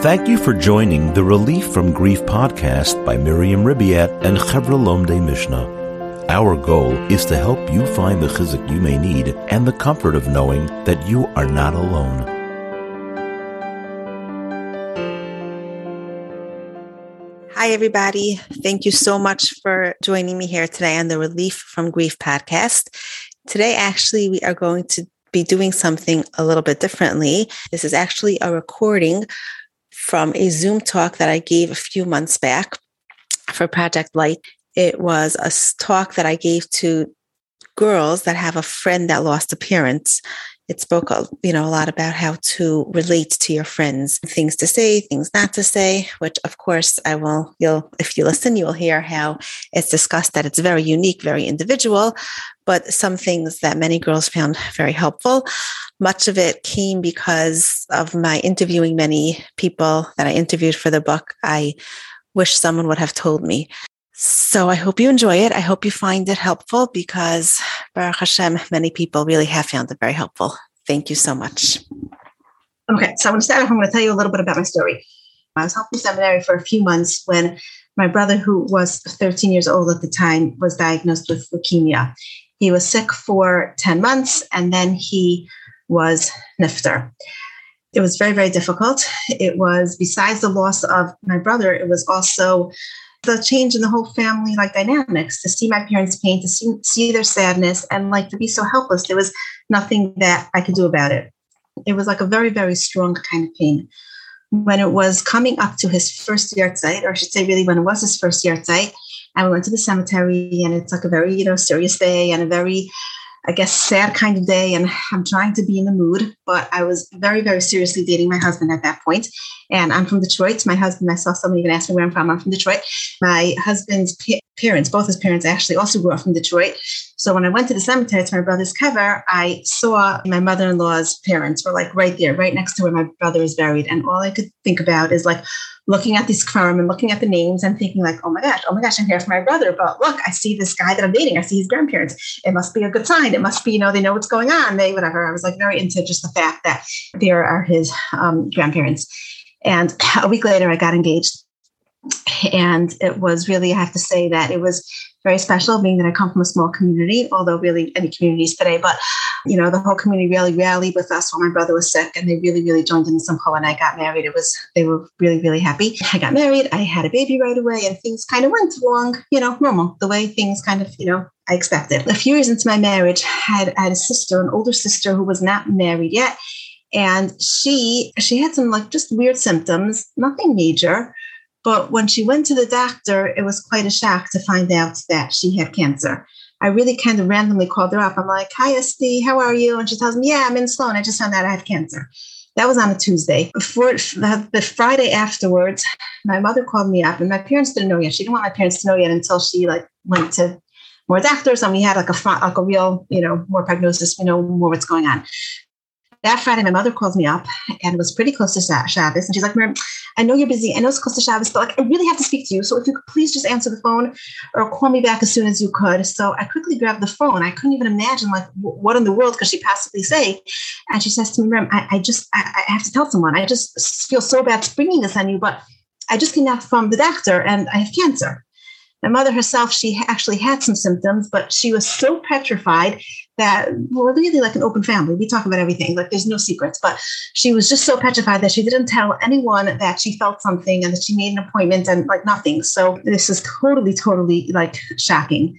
Thank you for joining the Relief from Grief podcast by Miriam Ribiat and Chevra Lomdei Mishnah. Our goal is to help you find the chizuk you may need and the comfort of knowing that you are not alone. Hi, everybody. Thank you so much for joining me here today on the Relief from Grief podcast. Today, actually, we are going to be doing something a little bit differently. This is actually a recording from a Zoom talk that I gave a few months back for Project Light. It was a talk that I gave to girls that have a friend that lost a parent. It spoke, you know, a lot about how to relate to your friends, things to say, things not to say. Which, of course, I will. You'll, if you listen, you will hear how it's discussed that it's very unique, very individual, but some things that many girls found very helpful. Much of it came because of my interviewing many people that I interviewed for the book. I wish someone would have told me. So I hope you enjoy it. I hope you find it helpful because Baruch Hashem, many people really have found it very helpful. Thank you so much. Okay, so I'm going to start off. I'm going to tell you a little bit about my story. I was helping seminary for a few months when my brother, who was 13 years old at the time, was diagnosed with leukemia. He was sick for 10 months and then he was Niftar. It was very, very difficult. It was, besides the loss of my brother, it was also the change in the whole family like dynamics to see my parents pain to see, see their sadness and like to be so helpless. There was nothing that i could do about it. It was like a very very strong kind of pain. When it was coming up to his first yahrzeit or i should say really when it was his first yahrzeit and we went to the cemetery and it's like a very you know serious day and a very I guess, sad kind of day. And I'm trying to be in the mood, but I was very, very seriously dating my husband at that point. And I'm from Detroit. My husband, I saw someone even ask me where I'm from. I'm from Detroit. My husband's parents, both his parents actually also grew up from Detroit. So when I went to the cemetery to my brother's kever, I saw my mother-in-law's parents were like right there, right next to where my brother is buried. And all I could think about is like looking at this kevarim and looking at the names and thinking like, oh my gosh, oh my gosh, I'm here for my brother. But look, I see this guy that I'm dating. I see his grandparents. It must be a good sign. It must be, you know, they know what's going on. They whatever. I was like very into just the fact that there are his um, grandparents. And a week later, I got engaged. And it was really, I have to say that it was very special, being that I come from a small community, although really any communities today. But you know, the whole community really rallied with us when my brother was sick, and they really, really joined in simcha when I got married. It was they were really, really happy. I got married, I had a baby right away, and things kind of went along, you know, normal, the way things kind of, you know, I expected. A few years into my marriage, I had, I had a sister, an older sister who was not married yet. And she she had some like just weird symptoms, nothing major. But when she went to the doctor, it was quite a shock to find out that she had cancer. I really kind of randomly called her up. I'm like, Hi, Esty, how are you? And she tells me, Yeah, I'm in Sloan. I just found out I have cancer. That was on a Tuesday. The, Friday afterwards, my mother called me up, and my parents didn't know yet. She didn't want my parents to know yet until she like went to more doctors and we had like a like a real, you know, more prognosis, We know, more what's going on that Friday, my mother calls me up and it was pretty close to Shabbos. And she's like, I know you're busy. I know it's close to Shabbos, but like, I really have to speak to you. So if you could please just answer the phone or call me back as soon as you could. So I quickly grabbed the phone. I couldn't even imagine like what in the world could she possibly say. And she says to me, Miriam, I, I just, I, I have to tell someone. I just feel so bad springing this on you, but I just came out from the doctor and I have cancer. My mother herself, she actually had some symptoms, but she was so petrified that we're really like an open family. We talk about everything, like there's no secrets. But she was just so petrified that she didn't tell anyone that she felt something and that she made an appointment and like nothing. So this is totally, totally like shocking.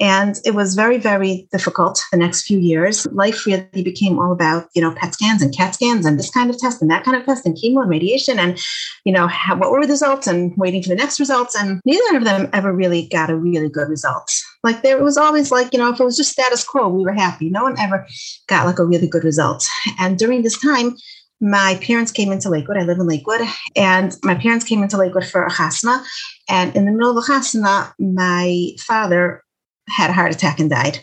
And it was very, very difficult the next few years. Life really became all about, you know, PET scans and CAT scans and this kind of test and that kind of test and chemo and radiation and, you know, how, what were the results and waiting for the next results. And neither of them ever really got a really good result. Like there was always like, you know, if it was just status quo, we were happy. No one ever got like a really good result. And during this time, my parents came into Lakewood. I live in Lakewood, and my parents came into Lakewood for a chasna. And in the middle of the chasna, my father had a heart attack and died.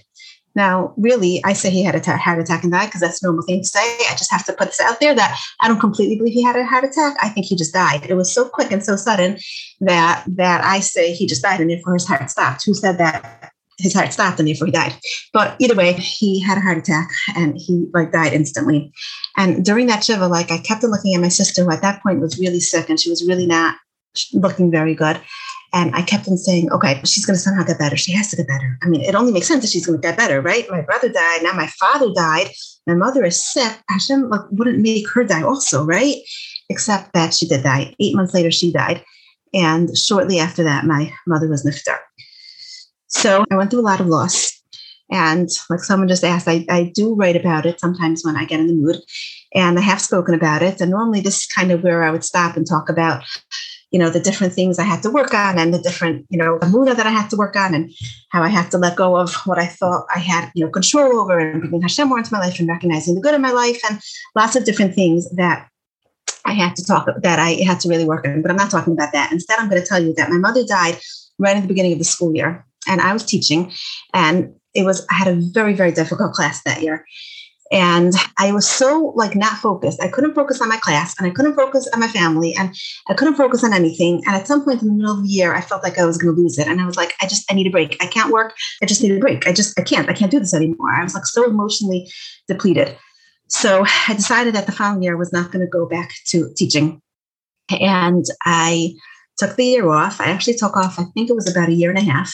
Now, really, I say he had a heart attack and died because that's a normal thing to say. I just have to put this out there that I don't completely believe he had a heart attack. I think he just died. It was so quick and so sudden that that I say he just died and therefore his heart stopped. Who said that? His heart stopped and therefore he died. But either way, he had a heart attack and he like died instantly. And during that shiva, like I kept on looking at my sister, who at that point was really sick and she was really not looking very good. And I kept on saying, okay, she's going to somehow get better. She has to get better. I mean, it only makes sense that she's going to get better, right? My brother died. Now my father died. My mother is sick. Hashem like, wouldn't make her die also, right? Except that she did die. Eight months later, she died. And shortly after that, my mother was niftar. So I went through a lot of loss. And like someone just asked, I, I do write about it sometimes when I get in the mood. And I have spoken about it. And normally this is kind of where I would stop and talk about you know the different things i had to work on and the different you know emunah that i had to work on and how i had to let go of what i thought i had you know control over and bringing hashem more into my life and recognizing the good in my life and lots of different things that i had to talk that i had to really work on but i'm not talking about that. Instead i'm going to tell you that my mother died right at the beginning of the school year and i was teaching and it was i had a very very difficult class that year and I was so like not focused. I couldn't focus on my class and I couldn't focus on my family and I couldn't focus on anything. And at some point in the middle of the year, I felt like I was going to lose it. And I was like, I just, I need a break. I can't work. I just need a break. I just, I can't, I can't do this anymore. I was like so emotionally depleted. So I decided that the following year I was not going to go back to teaching. And I took the year off. I actually took off, I think it was about a year and a half.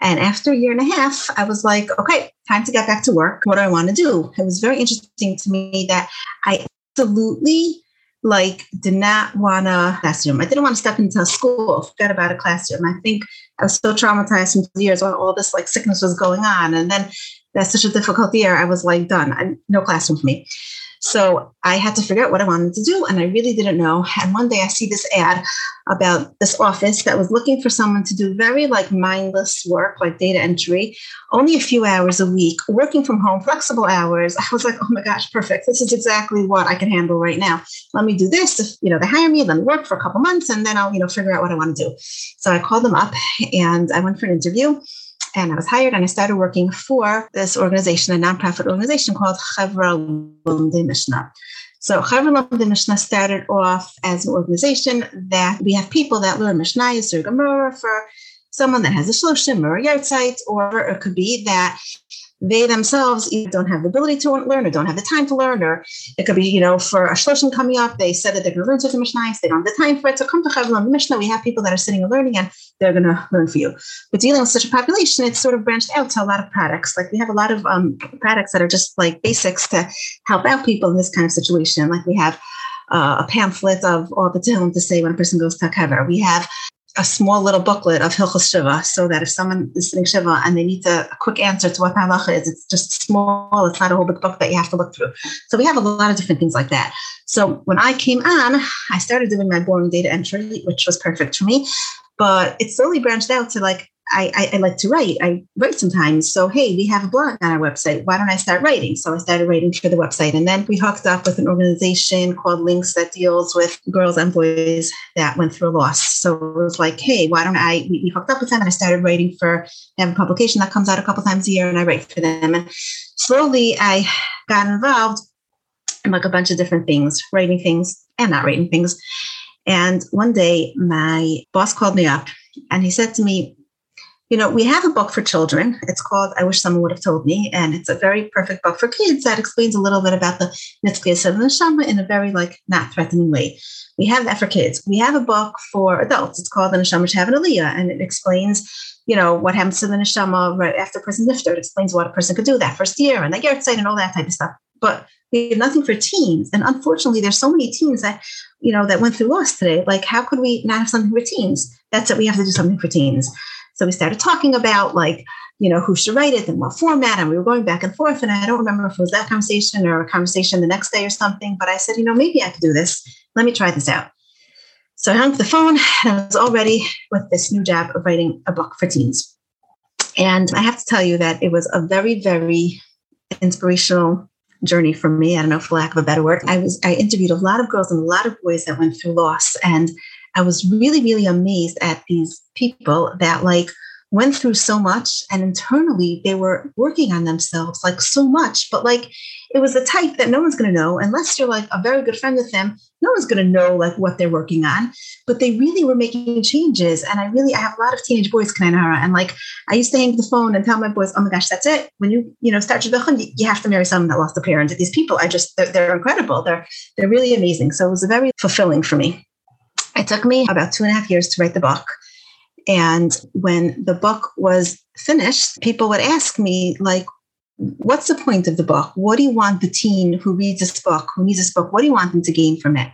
And after a year and a half, I was like, okay, time to get back to work. What do I want to do? It was very interesting to me that I absolutely like did not want to classroom. I didn't want to step into a school, forget about a classroom. I think I was so traumatized from years when all this like sickness was going on. And then that's such a difficult year. I was like, done. I, no classroom for me. So I had to figure out what I wanted to do, and I really didn't know. And one day I see this ad about this office that was looking for someone to do very like mindless work, like data entry, only a few hours a week, working from home, flexible hours. I was like, oh my gosh, perfect. This is exactly what I can handle right now. Let me do this. If you know they hire me, let me work for a couple months, and then I'll you know figure out what I want to do. So I called them up and I went for an interview and I was hired and I started working for this organization, a nonprofit organization called Chevra Lomdei Mishnah. So Chevra Lomdei Mishnah started off as an organization that we have people that learn Mishnah, or Gemara for someone that has a shloshim or a yahrzeit, or it could be that they themselves don't have the ability to learn or don't have the time to learn, or it could be, you know, for a shloshim coming up, they said that they're going to learn certain mishnayos, they don't have the time for it. So come to Chavla Mishnah, we have people that are sitting and learning and they're going to learn for you. But dealing with such a population, it's sort of branched out to a lot of products. Like we have a lot of um, products that are just like basics to help out people in this kind of situation. Like we have uh, a pamphlet of all the Tehillim to say when a person goes to kever. We have a small little booklet of Hilchos Shiva so that if someone is sitting Shiva and they need to, a quick answer to what halacha is, it's just small. It's not a whole big book that you have to look through. So we have a lot of different things like that. So when I came on, I started doing my boring data entry, which was perfect for me. But it slowly branched out to like I, I, I, like to write. I write sometimes. So, hey, we have a blog on our website. Why don't I start writing? So I started writing for the website. And then we hooked up with an organization called Links that deals with girls and boys that went through a loss. So it was like, hey, why don't I? We, we hooked up with them and I started writing for, them, a publication that comes out a couple times a year and I write for them. And slowly I got involved in like a bunch of different things, writing things and not writing things. And one day my boss called me up and he said to me, you know, we have a book for children. It's called I Wish Someone Would Have Told Me. And it's a very perfect book for kids that explains a little bit about the Nitzchiyus of the Neshama in a very like not threatening way. We have that for kids. We have a book for adults. It's called The Neshama Have an Aliyah. And it explains, you know, what happens to the Neshama right after person lifted. It explains what a person could do that first year and the yahrzeit and all that type of stuff. But we have nothing for teens. And unfortunately, there's so many teens that, you know, that went through loss today. Like, how could we not have something for teens? That's it. We have to do something for teens. So we started talking about like, you know, who should write it and what format. And we were going back and forth. And I don't remember if it was that conversation or a conversation the next day or something, but I said, you know, maybe I could do this. Let me try this out. So I hung up the phone and I was all ready with this new job of writing a book for teens. And I have to tell you that it was a very, very inspirational journey for me. I don't know, for lack of a better word. I was I interviewed a lot of girls and a lot of boys that went through loss. And I was really, really amazed at these people that like went through so much and internally they were working on themselves like so much. But like it was a type that no one's going to know unless you're like a very good friend with them. No one's going to know like what they're working on. But they really were making changes and i really i have a lot of teenage boys kanara and like i used to hang the phone and tell my boys oh my gosh that's it. When you you know start your you, you have to marry someone that lost a parent. These people are just they're, they're incredible. They're they're really amazing. So it was very fulfilling for me it took me about two and a half years to write the book and when the book was finished, people would ask me, like, what's the point of the book? What do you want the teen who reads this book, who needs this book, what do you want them to gain from it?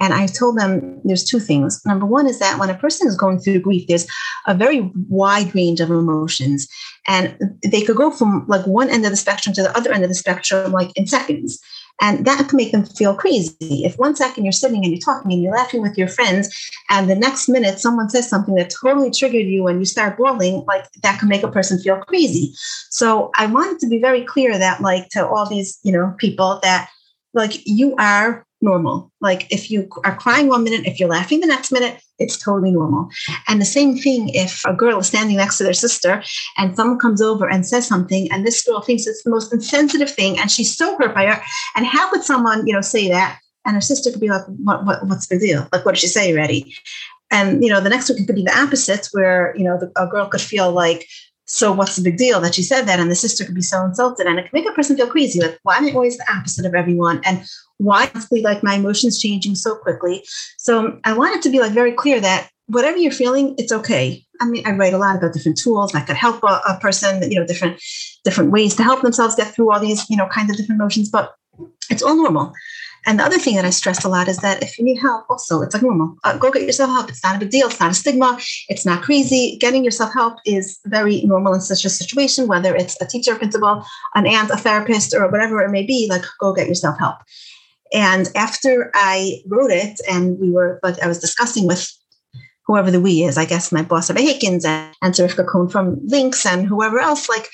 And I told them there's two things. Number one is that when a person is going through grief, there's a very wide range of emotions. And they could go from like one end of the spectrum to the other end of the spectrum, like in seconds. And that can make them feel crazy. If one second you're sitting and you're talking and you're laughing with your friends, and the next minute someone says something that totally triggered you and you start bawling, like that can make a person feel crazy. So I wanted to be very clear that, like, to all these, you know, people that like you are normal. Like if you are crying one minute, if you're laughing the next minute, it's totally normal. And the same thing if a girl is standing next to their sister and someone comes over and says something, and this girl thinks it's the most insensitive thing, and she's so hurt by her. And how could someone, you know, say that? And her sister could be like, what, what what's the deal? Like, what did she say already? And you know, the next one could be the opposite, where you know the, a girl could feel like so what's the big deal that she said that? And the sister could be so insulted. And it can make a person feel crazy. Like, why am I always the opposite of everyone? And why is like my emotions changing so quickly? So I wanted to be like very clear that whatever you're feeling, it's okay. I mean, I write a lot about different tools that could help a, a person, you know, different different ways to help themselves get through all these, you know, kinds of different emotions, but it's all normal. And the other thing that I stress a lot is that if you need help, also, it's like normal. Uh, go get yourself help. It's not a big deal. It's not a stigma. It's not crazy. Getting yourself help is very normal in such a situation, whether it's a teacher, principal, an aunt, a therapist, or whatever it may be, like go get yourself help. And after I wrote it, and we were, like, I was discussing with whoever the we is, I guess my boss, Abba Hickens, and, and Sarifka from Links, and whoever else, like,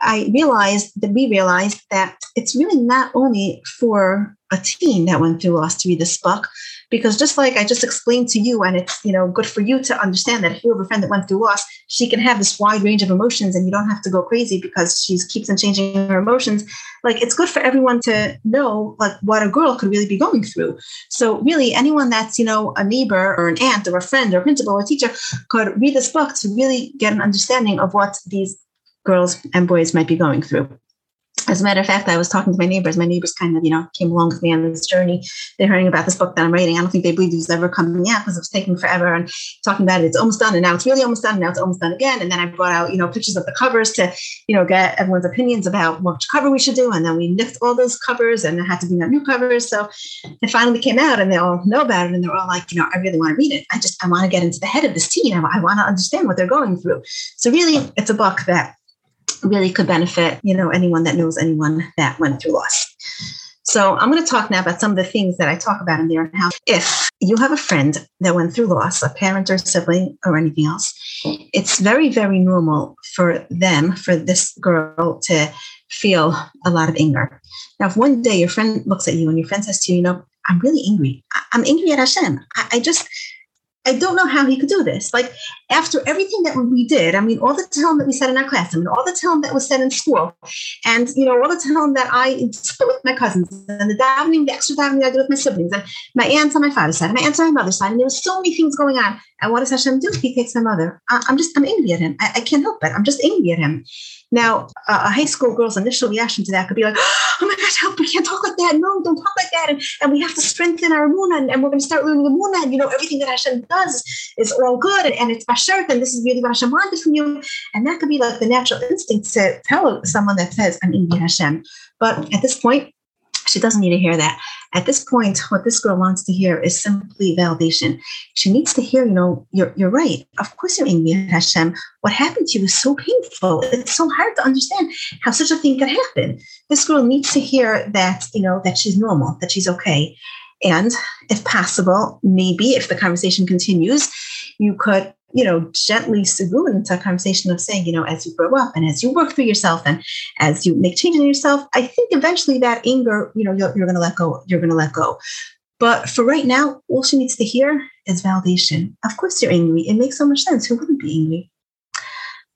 I realized that we realized that it's really not only for a teen that went through loss to read this book, because just like I just explained to you, and it's you know good for you to understand that if you have a friend that went through loss, she can have this wide range of emotions, and you don't have to go crazy because she keeps on changing her emotions. Like it's good for everyone to know like what a girl could really be going through. So really, anyone that's you know a neighbor or an aunt or a friend or a principal or a teacher could read this book to really get an understanding of what these girls and boys might be going through. As a matter of fact, I was talking to my neighbors. My neighbors kind of, you know, came along with me on this journey. They're hearing about this book that I'm writing. I don't think they believed it was ever coming out because it was taking forever and talking about it. It's almost done, and now it's really almost done, and now it's almost done again. And then I brought out, you know, pictures of the covers to, you know, get everyone's opinions about which cover we should do. And then we nicked all those covers, and it had to be new covers. So it finally came out, and they all know about it, and they're all like, you know, I really want to read it. I just I want to get into the head of this teen. I, I want to understand what they're going through. So really, it's a book that really could benefit, you know, anyone that knows anyone that went through loss. So I'm going to talk now about some of the things that I talk about in there and how if you have a friend that went through loss, a parent or sibling or anything else, it's very, very normal for them, for this girl to feel a lot of anger. Now, if one day your friend looks at you and your friend says to you, you know, I'm really angry. I'm angry at Hashem. I, just I don't know how he could do this. Like after everything that we did, I mean, all the time that we said in our class, I mean, all the time that was said in school, and you know, all the time that I spent with my cousins, and the davening, the extra davening I did with my siblings, and my aunts on my father's side, and my aunts on my mother's side, and there was so many things going on. And what does Hashem do? He takes my mother. I, am just, I'm angry at him. I, I can't help it. I'm just angry at him. Now, uh, a high school girl's initial reaction to that could be like, oh my gosh, help, we can't talk that. No, don't talk like that. And, and we have to strengthen our Muna and, and we're going to start learning the Muna. And, you know, everything that Hashem does is all good and, and it's Bashert and this is really what Hashem wanted from you. And that could be like the natural instinct to tell someone that says, I'm in Hashem. But at this point, she doesn't need to hear that. At this point, what this girl wants to hear is simply validation. She needs to hear, you know, you're, you're right. Of course you're angry at Hashem. What happened to you is so painful. It's so hard to understand how such a thing could happen. This girl needs to hear that, you know, that she's normal, that she's okay. And if possible, maybe if the conversation continues, you could you know, gently seguin into a conversation of saying, you know, as you grow up and as you work through yourself and as you make changes in yourself, I think eventually that anger, you know, you're, you're going to let go. You're going to let go. But for right now, all she needs to hear is validation. Of course, you're angry. It makes so much sense. Who wouldn't be angry?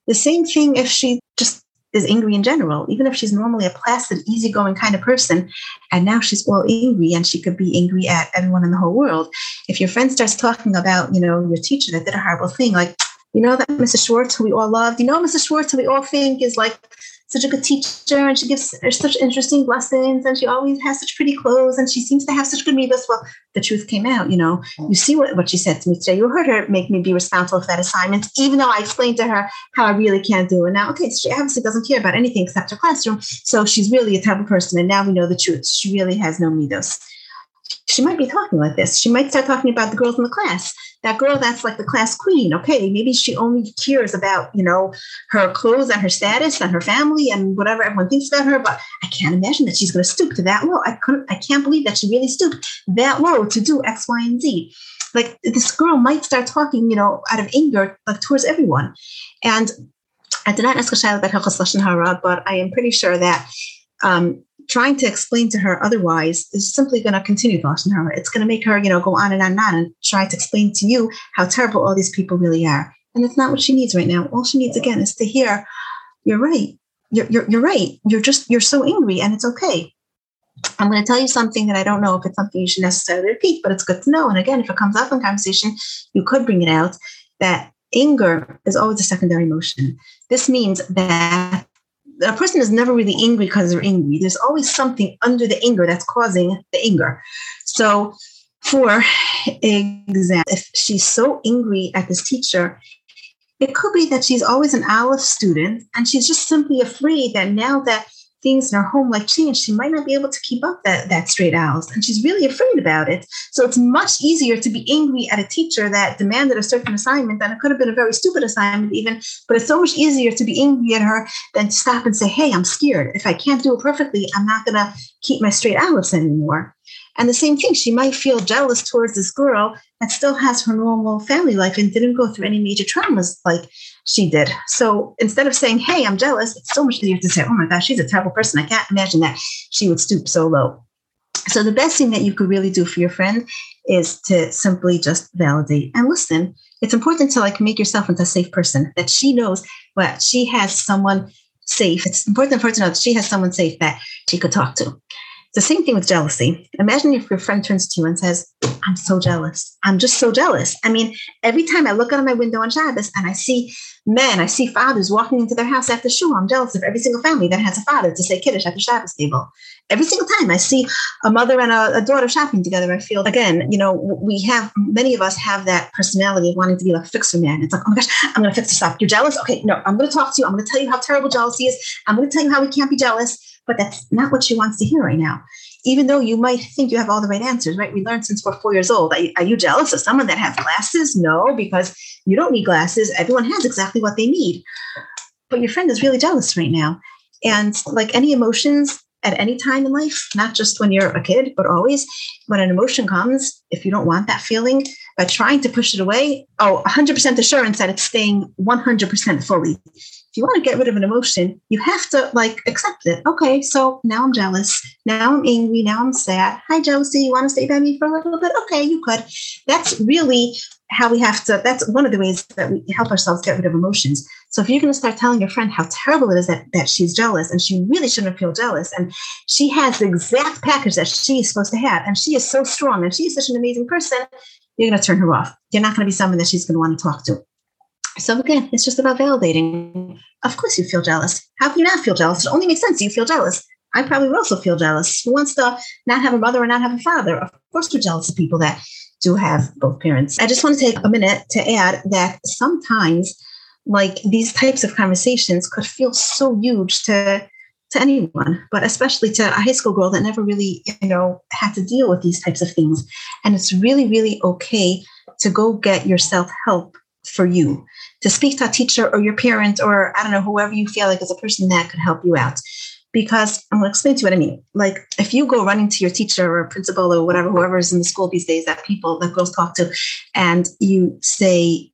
The same thing if she just is angry in general, even if she's normally a placid, easygoing kind of person, and now she's all angry and she could be angry at everyone in the whole world. If your friend starts talking about, you know, your teacher that did a horrible thing, like, you know, that Mrs. Schwartz, who we all loved, you know, Mrs. Schwartz, who we all think is like such a good teacher and she gives such interesting lessons and she always has such pretty clothes and she seems to have such good rebus. Well, the truth came out, you know. You see what, what she said to me today. You heard her make me be responsible for that assignment, even though I explained to her how I really can't do it. Now, okay, so she obviously doesn't care about anything except her classroom. So she's really a terrible person. And now we know the truth. She really has no midos she might be talking like this. She might start talking about the girls in the class. That girl that's like the class queen. Okay, maybe she only cares about, you know, her clothes and her status and her family and whatever everyone thinks about her. But I can't imagine that she's going to stoop to that low. I couldn't, I can't believe that she really stooped that low to do X, Y, and Z. Like this girl might start talking, you know, out of anger, like towards everyone. And I did not ask a child about Hilchos Lashon Hara, but I am pretty sure that um, trying to explain to her otherwise is simply going to continue lashon hara. It's going to make her, you know, go on and on and on and try to explain to you how terrible all these people really are. And it's not what she needs right now. All she needs again is to hear, "You're right. You're you're, you're right. You're just you're so angry, and it's okay." I'm going to tell you something that I don't know if it's something you should necessarily repeat, but it's good to know. And again, if it comes up in conversation, you could bring it out that anger is always a secondary emotion. This means that a person is never really angry because they're angry. There's always something under the anger that's causing the anger. So, for example, if she's so angry at this teacher, it could be that she's always an Aleph student and she's just simply afraid that now that things in her home life change, she might not be able to keep up that, that straight L's. And she's really afraid about it. So it's much easier to be angry at a teacher that demanded a certain assignment, and it could have been a very stupid assignment, even, but it's so much easier to be angry at her than to stop and say, Hey, I'm scared. If I can't do it perfectly, I'm not gonna keep my straight Aleph anymore. And the same thing, she might feel jealous towards this girl that still has her normal family life and didn't go through any major traumas like she did. So instead of saying, Hey, I'm jealous, it's so much easier to say, Oh my gosh, she's a terrible person. I can't imagine that she would stoop so low. So the best thing that you could really do for your friend is to simply just validate and listen. It's important to like make yourself into a safe person that she knows what she has someone safe. It's important for her to know that she has someone safe that she could talk to the same thing with jealousy. Imagine if your friend turns to you and says, I'm so jealous. I'm just so jealous. I mean, every time I look out of my window on Shabbos and I see men, I see fathers walking into their house after shul, I'm jealous of every single family that has a father to say Kiddush at the Shabbos table. Every single time I see a mother and a, a daughter shopping together, I feel, again, you know, we have, many of us have that personality of wanting to be like fixer man. It's like, oh my gosh, I'm going to fix this up. You're jealous? Okay, no, I'm going to talk to you. I'm going to tell you how terrible jealousy is. I'm going to tell you how we can't be jealous but that's not what she wants to hear right now. Even though you might think you have all the right answers, right? We learned since we're four years old. Are, are you jealous of someone that has glasses? No, because you don't need glasses. Everyone has exactly what they need. But your friend is really jealous right now. And like any emotions, at any time in life, not just when you're a kid, but always when an emotion comes, if you don't want that feeling, by trying to push it away, oh, 100% assurance that it's staying 100% fully you want to get rid of an emotion, you have to like accept it. Okay, so now I'm jealous. Now I'm angry. Now I'm sad. Hi, jealousy. You want to stay by me for a little bit? Okay, you could. That's really how we have to. That's one of the ways that we help ourselves get rid of emotions. So if you're going to start telling your friend how terrible it is that, that she's jealous and she really shouldn't feel jealous and she has the exact package that she's supposed to have and she is so strong and she's such an amazing person, you're going to turn her off. You're not going to be someone that she's going to want to talk to. So again, it's just about validating. Of course, you feel jealous. How can you not feel jealous? It only makes sense you feel jealous. I probably would also feel jealous. Who wants to not have a mother or not have a father? Of course, we're jealous of people that do have both parents. I just want to take a minute to add that sometimes, like these types of conversations, could feel so huge to to anyone, but especially to a high school girl that never really, you know, had to deal with these types of things. And it's really, really okay to go get yourself help for you to speak to a teacher or your parent or I don't know, whoever you feel like is a person that could help you out. Because I'm to explain to you what I mean. Like if you go running to your teacher or principal or whatever, whoever is in the school these days that people that girls talk to, and you say,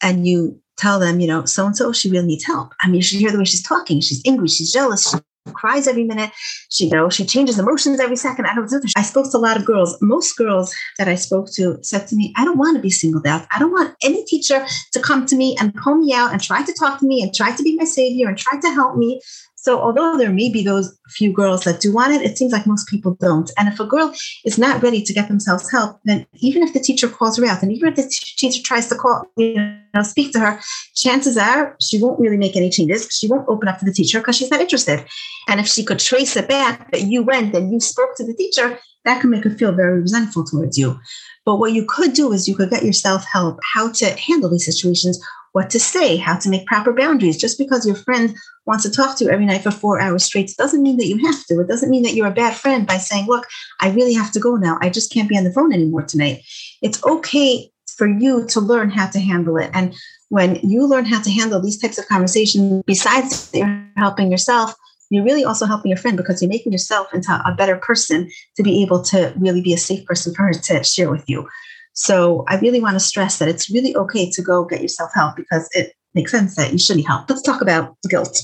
and you tell them, you know, so and so, she really needs help. I mean, you should hear the way she's talking. She's angry. She's jealous. She's cries every minute. She, you know, she changes emotions every second. I don't do this. I spoke to a lot of girls. Most girls that I spoke to said to me, I don't want to be singled out. I don't want any teacher to come to me and pull me out and try to talk to me and try to be my savior and try to help me. So, although there may be those few girls that do want it, it seems like most people don't. And if a girl is not ready to get themselves help, then even if the teacher calls her out, and even if the teacher tries to call, you know, speak to her, chances are she won't really make any changes. She won't open up to the teacher because she's not interested. And if she could trace it back that you went and you spoke to the teacher, that can make her feel very resentful towards you. But what you could do is you could get yourself help how to handle these situations what to say, how to make proper boundaries. Just because your friend wants to talk to you every night for four hours straight doesn't mean that you have to. It doesn't mean that you're a bad friend by saying, Look, I really have to go now. I just can't be on the phone anymore tonight. It's okay for you to learn how to handle it. And when you learn how to handle these types of conversations, besides you're helping yourself, you're really also helping your friend because you're making yourself into a better person to be able to really be a safe person for her to share with you. So I really want to stress that it's really okay to go get yourself help because it makes sense that you should need help. Let's talk about guilt.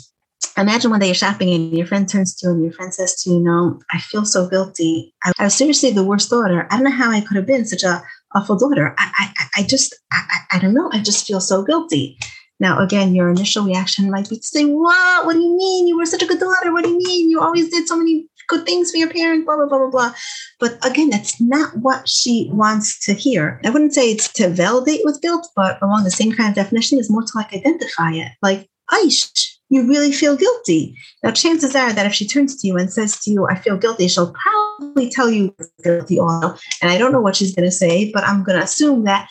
Imagine one day you're shopping and your friend turns to you and your friend says to you, No, I feel so guilty. I, I was seriously the worst daughter. I don't know how I could have been such a awful daughter. I, I, I just, I, I don't know. I just feel so guilty. Now, again, your initial reaction might be to say, What? What do you mean? You were such a good daughter. What do you mean? You always did so many good things for your parents, blah, blah, blah, blah, blah. But again, that's not what she wants to hear. I wouldn't say it's to validate with guilt, but along the same kind of definition is more to like identify it. Like, Aish, you really feel guilty. Now, chances are that if she turns to you and says to you, I feel guilty, she'll probably tell you guilty also. And I don't know what she's going to say, but I'm going to assume that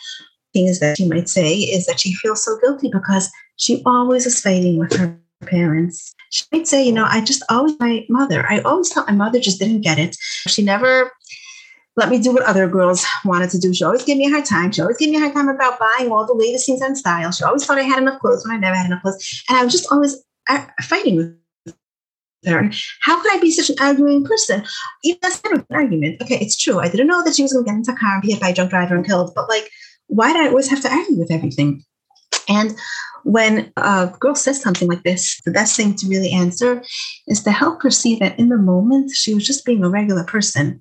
things that she might say is that she feels so guilty because she always is fighting with her parents. She might say, you know, I just always, my mother, I always thought my mother just didn't get it. She never let me do what other girls wanted to do. She always gave me a hard time. She always gave me a hard time about buying all the latest things on style. She always thought I had enough clothes when I never had enough clothes. And I was just always uh, fighting with her. How could I be such an arguing person? Even that's of an argument. Okay, it's true. I didn't know that she was going to get into a car and be hit by a drunk driver and killed, but like, why did I always have to argue with everything? And when a girl says something like this, the best thing to really answer is to help her see that in the moment she was just being a regular person.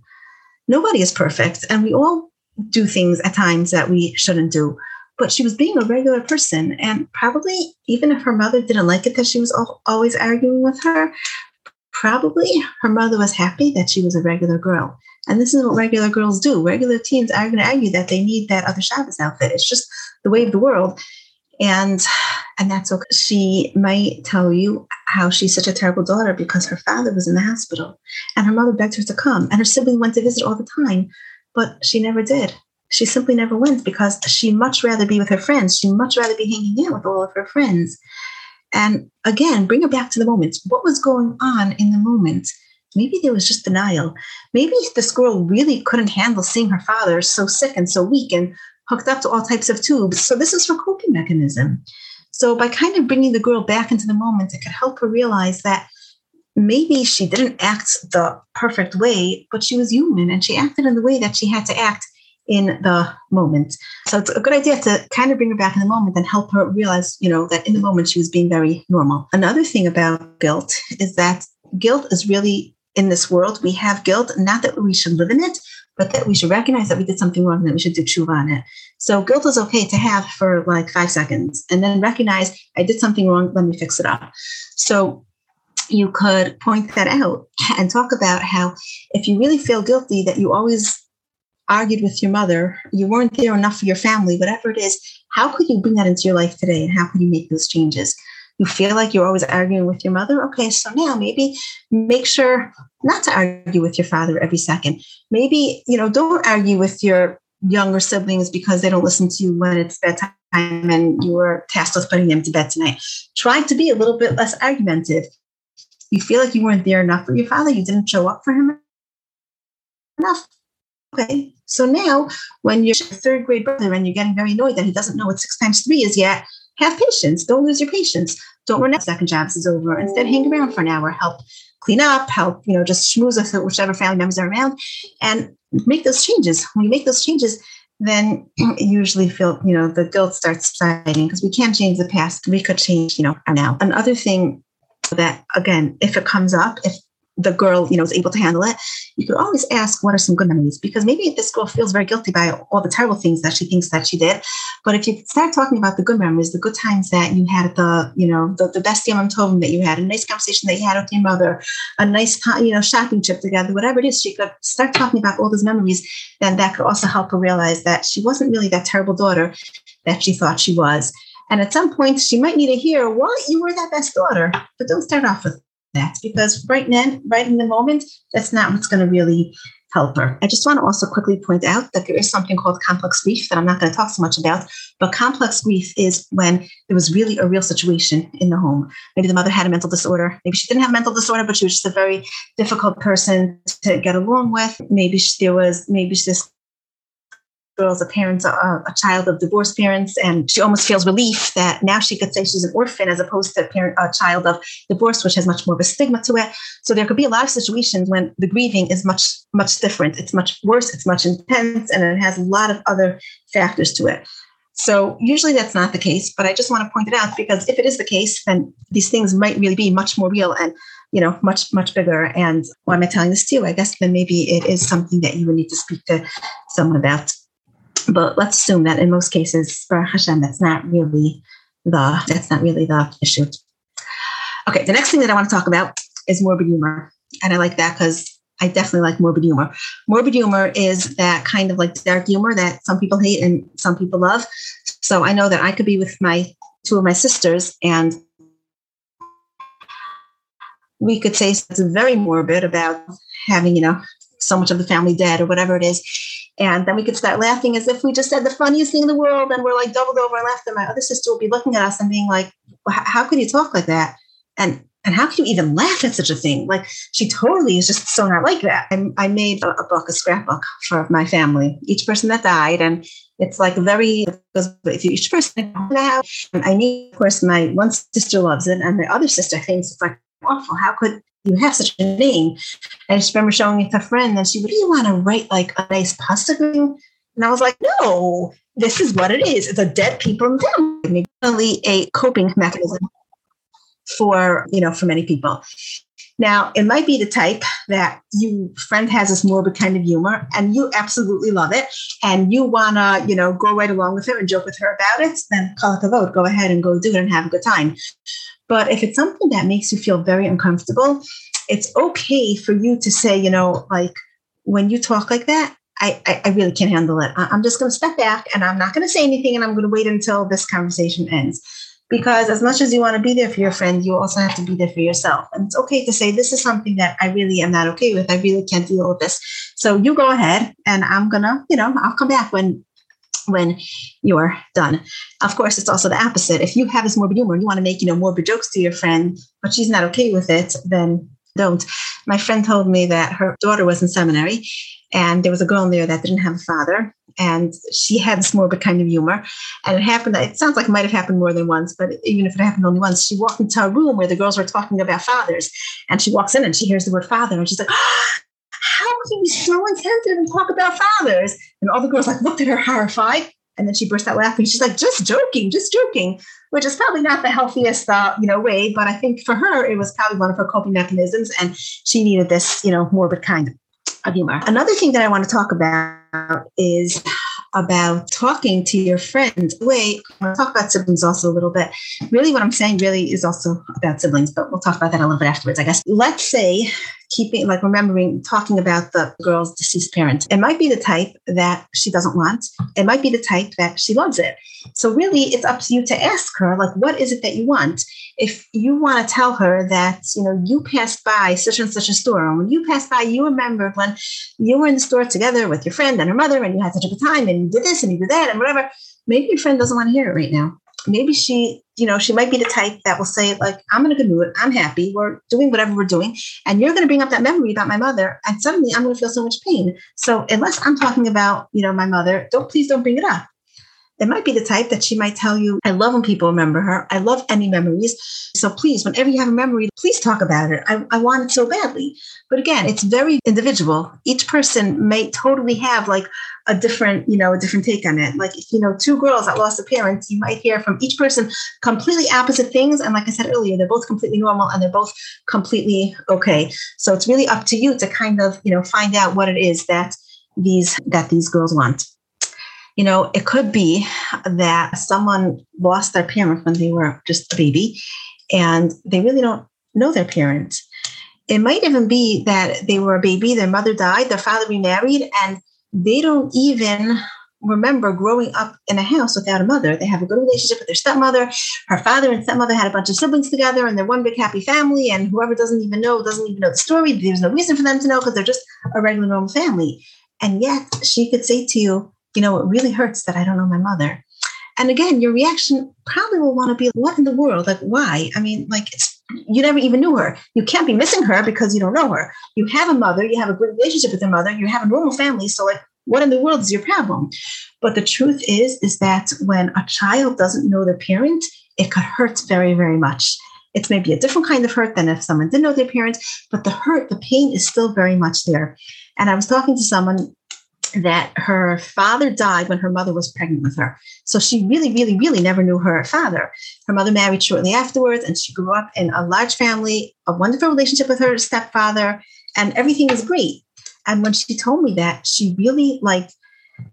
Nobody is perfect, and we all do things at times that we shouldn't do. But she was being a regular person, and probably even if her mother didn't like it that she was always arguing with her, probably her mother was happy that she was a regular girl. And this is what regular girls do. Regular teens are going to argue that they need that other Shabbos outfit. It's just the way of the world and and that's okay. She might tell you how she's such a terrible daughter because her father was in the hospital and her mother begged her to come and her sibling went to visit all the time, but she never did. She simply never went because she much rather be with her friends. She much rather be hanging out with all of her friends. And again, bring her back to the moment. What was going on in the moment? Maybe there was just denial. Maybe this girl really couldn't handle seeing her father so sick and so weak and hooked up to all types of tubes. So this is her coping mechanism. So by kind of bringing the girl back into the moment, it could help her realize that maybe she didn't act the perfect way, but she was human and she acted in the way that she had to act in the moment. So it's a good idea to kind of bring her back in the moment and help her realize, you know, that in the moment she was being very normal. Another thing about guilt is that guilt is really in this world. We have guilt, not that we should live in it, but that we should recognize that we did something wrong and that we should do tshuva on it. So guilt is okay to have for like five seconds and then recognize I did something wrong, let me fix it up. So you could point that out and talk about how if you really feel guilty that you always argued with your mother, you weren't there enough for your family, whatever it is, how could you bring that into your life today and how could you make those changes? You feel like you're always arguing with your mother, okay, so now maybe make sure not to argue with your father every second. Maybe, you know, don't argue with your younger siblings because they don't listen to you when it's bedtime and you were tasked with putting them to bed tonight. Try to be a little bit less argumentative. You feel like you weren't there enough for your father, you didn't show up for him enough. Okay, so now when you're third grade brother and you're getting very annoyed that he doesn't know what six times three is yet, have patience. Don't lose your patience. Don't run out mm-hmm. second jobs is over. Instead, hang around for an hour, help clean up, help, you know, just schmooze with whichever family members are around and make those changes. When you make those changes, then you usually feel, you know, the guilt starts subsiding because we can't change the past. We could change, you know, now. Another thing that again, if it comes up, if the girl, you know, is able to handle it, you could always ask, what are some good memories? Because maybe this girl feels very guilty by all the terrible things that she thinks that she did. But if you start talking about the good memories, the good times that you had the, you know, the, the best Yom Tovim that you had, a nice conversation that you had with your mother, a nice, you know, shopping trip together, whatever it is, she could start talking about all those memories. Then that could also help her realize that she wasn't really that terrible daughter that she thought she was. And at some point, she might need to hear, well, you were that best daughter, but don't start off with that because right now, right in the moment, that's not what's going to really help her. I just want to also quickly point out that there is something called complex grief that I'm not going to talk so much about, but complex grief is when there was really a real situation in the home. Maybe the mother had a mental disorder. Maybe she didn't have mental disorder, but she was just a very difficult person to get along with. Maybe there was, maybe she's this girl's a parent, a, a, child of divorced parents, and she almost feels relief that now she could say she's an orphan as opposed to a, parent, a child of divorce, which has much more of a stigma to it. So there could be a lot of situations when the grieving is much, much different. It's much worse, it's much intense, and it has a lot of other factors to it. So usually that's not the case, but I just want to point it out because if it is the case, then these things might really be much more real and you know much much bigger. And why am I telling this to you? I guess then maybe it is something that you would need to speak to someone about. But let's assume that in most cases, for Hashem, that's not really the that's not really the issue. Okay, the next thing that I want to talk about is morbid humor, and I like that because I definitely like morbid humor. Morbid humor is that kind of like dark humor that some people hate and some people love. So I know that I could be with my two of my sisters and we could say something very morbid about having, you know, so much of the family dead or whatever it is. And then we could start laughing as if we just said the funniest thing in the world and we're like doubled over and laughed. And my other sister will be looking at us and being like, how could you talk like that? And and how can you even laugh at such a thing? Like she totally is just so not like that. And I made a, a book, a scrapbook for my family, each person that died. And it's like very, if you each person, now, I need, of course, my one sister loves it and the other sister thinks it's like awful. How could you have such a name? I just remember showing it to a friend and she what do you want to write like a nice pasta thing? And I was like, no, this is what it is. It's a dead people family. Really a coping mechanism for, you know, for many people. Now, it might be the type that you friend has this morbid kind of humor and you absolutely love it and you want to, you know, go right along with her and joke with her about it, then call it a vote. Go ahead and go do it and have a good time. But if it's something that makes you feel very uncomfortable, it's okay for you to say, you know, like when you talk like that, I, I, I really can't handle it. I, I'm just going to step back and I'm not going to say anything and I'm going to wait until this conversation ends. Because as much as you want to be there for your friend, you also have to be there for yourself. And it's okay to say, this is something that I really am not okay with. I really can't deal with this. So you go ahead and I'm going to, you know, I'll come back when when you're done. Of course, it's also the opposite. If you have this morbid humor and you want to make, you know, morbid jokes to your friend, but she's not okay with it, then don't. My friend told me that her daughter was in seminary and there was a girl in there that didn't have a father and she had this morbid kind of humor. And it happened, it sounds like it might have happened more than once, but even if it happened only once, she walked into a room where the girls were talking about fathers. And she walks in and she hears the word father and she's like, how can you be so insensitive and talk about fathers? And all the girls like looked at her horrified. And then she burst out laughing. She's like, just joking, just joking, which is probably not the healthiest, uh, you know, way. But I think for her, it was probably one of her coping mechanisms, and she needed this, you know, morbid kind of humor. Another thing that I want to talk about is about talking to your friends. Wait, I'll talk about siblings also a little bit. Really, what I'm saying really is also about siblings, but we'll talk about that a little bit afterwards, I guess. Let's say keeping like remembering talking about the girl's deceased parent it might be the type that she doesn't want it might be the type that she loves it so really it's up to you to ask her like what is it that you want if you want to tell her that you know you passed by such and such a store and when you passed by you remember when you were in the store together with your friend and her mother and you had such a good time and you did this and you did that and whatever maybe your friend doesn't want to hear it right now maybe she, you know, she might be the type that will say, like, I'm in a good mood. I'm happy. We're doing whatever we're doing. And you're going to bring up that memory about my mother. And suddenly I'm going to feel so much pain. So unless I'm talking about, you know, my mother, don't, please don't bring it up. It might be the type that she might tell you, I love when people remember her. I love any memories. So please, whenever you have a memory, please talk about it. I, I want it so badly. But again, it's very individual. Each person may totally have like a different, you know, a different take on it. Like if you know two girls that lost a parent, you might hear from each person completely opposite things. And like I said earlier, they're both completely normal and they're both completely okay. So it's really up to you to kind of, you know, find out what it is that these that these girls want you know, it could be that someone lost their parent when they were just a baby and they really don't know their parents. It might even be that they were a baby, their mother died, their father remarried, and they don't even remember growing up in a house without a mother. They have a good relationship with their stepmother. Her father and stepmother had a bunch of siblings together, and they're one big happy family. And whoever doesn't even know doesn't even know the story. There's no reason for them to know because they're just a regular normal family. And yet she could say to you, you know, it really hurts that I don't know my mother. And again, your reaction probably will want to be, what in the world? Like, why? I mean, like, you never even knew her. You can't be missing her because you don't know her. You have a mother, you have a good relationship with your mother, you have a normal family. So, like, what in the world is your problem? But the truth is, is that when a child doesn't know their parent, it could hurt very, very much. It's maybe a different kind of hurt than if someone didn't know their parent, but the hurt, the pain is still very much there. And I was talking to someone that her father died when her mother was pregnant with her. So she really, really, really never knew her father. Her mother married shortly afterwards, and she grew up in a large family, a wonderful relationship with her stepfather, and everything was great. And when she told me that, she really like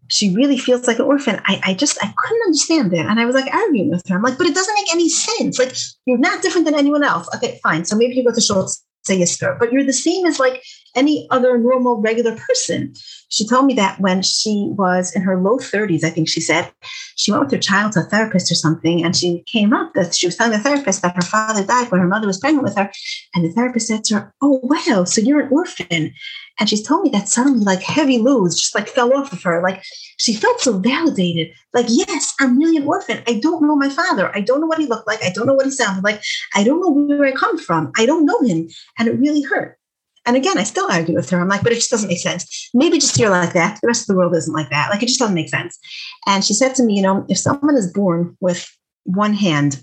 she really feels like an orphan. I, I just I couldn't understand it. And I was like arguing with her. I'm like, but it doesn't make any sense. Like you're not different than anyone else. Okay, fine. So maybe you go to Schultz say a skirt, but you're the same as like any other normal, regular person. She told me that when she was in her low 30s, I think she said, she went with her child to a therapist or something, and she came up that she was telling the therapist that her father died when her mother was pregnant with her. And the therapist said to her, Oh, wow, so you're an orphan. And she's told me that suddenly, like heavy loads just like fell off of her. Like she felt so validated. Like, yes, I'm really an orphan. I don't know my father. I don't know what he looked like. I don't know what he sounded like. I don't know where I come from. I don't know him. And it really hurt. And again, I still argue with her. I'm like, but it just doesn't make sense. Maybe just you're like that. The rest of the world isn't like that. Like, it just doesn't make sense. And she said to me, you know, if someone is born with one hand,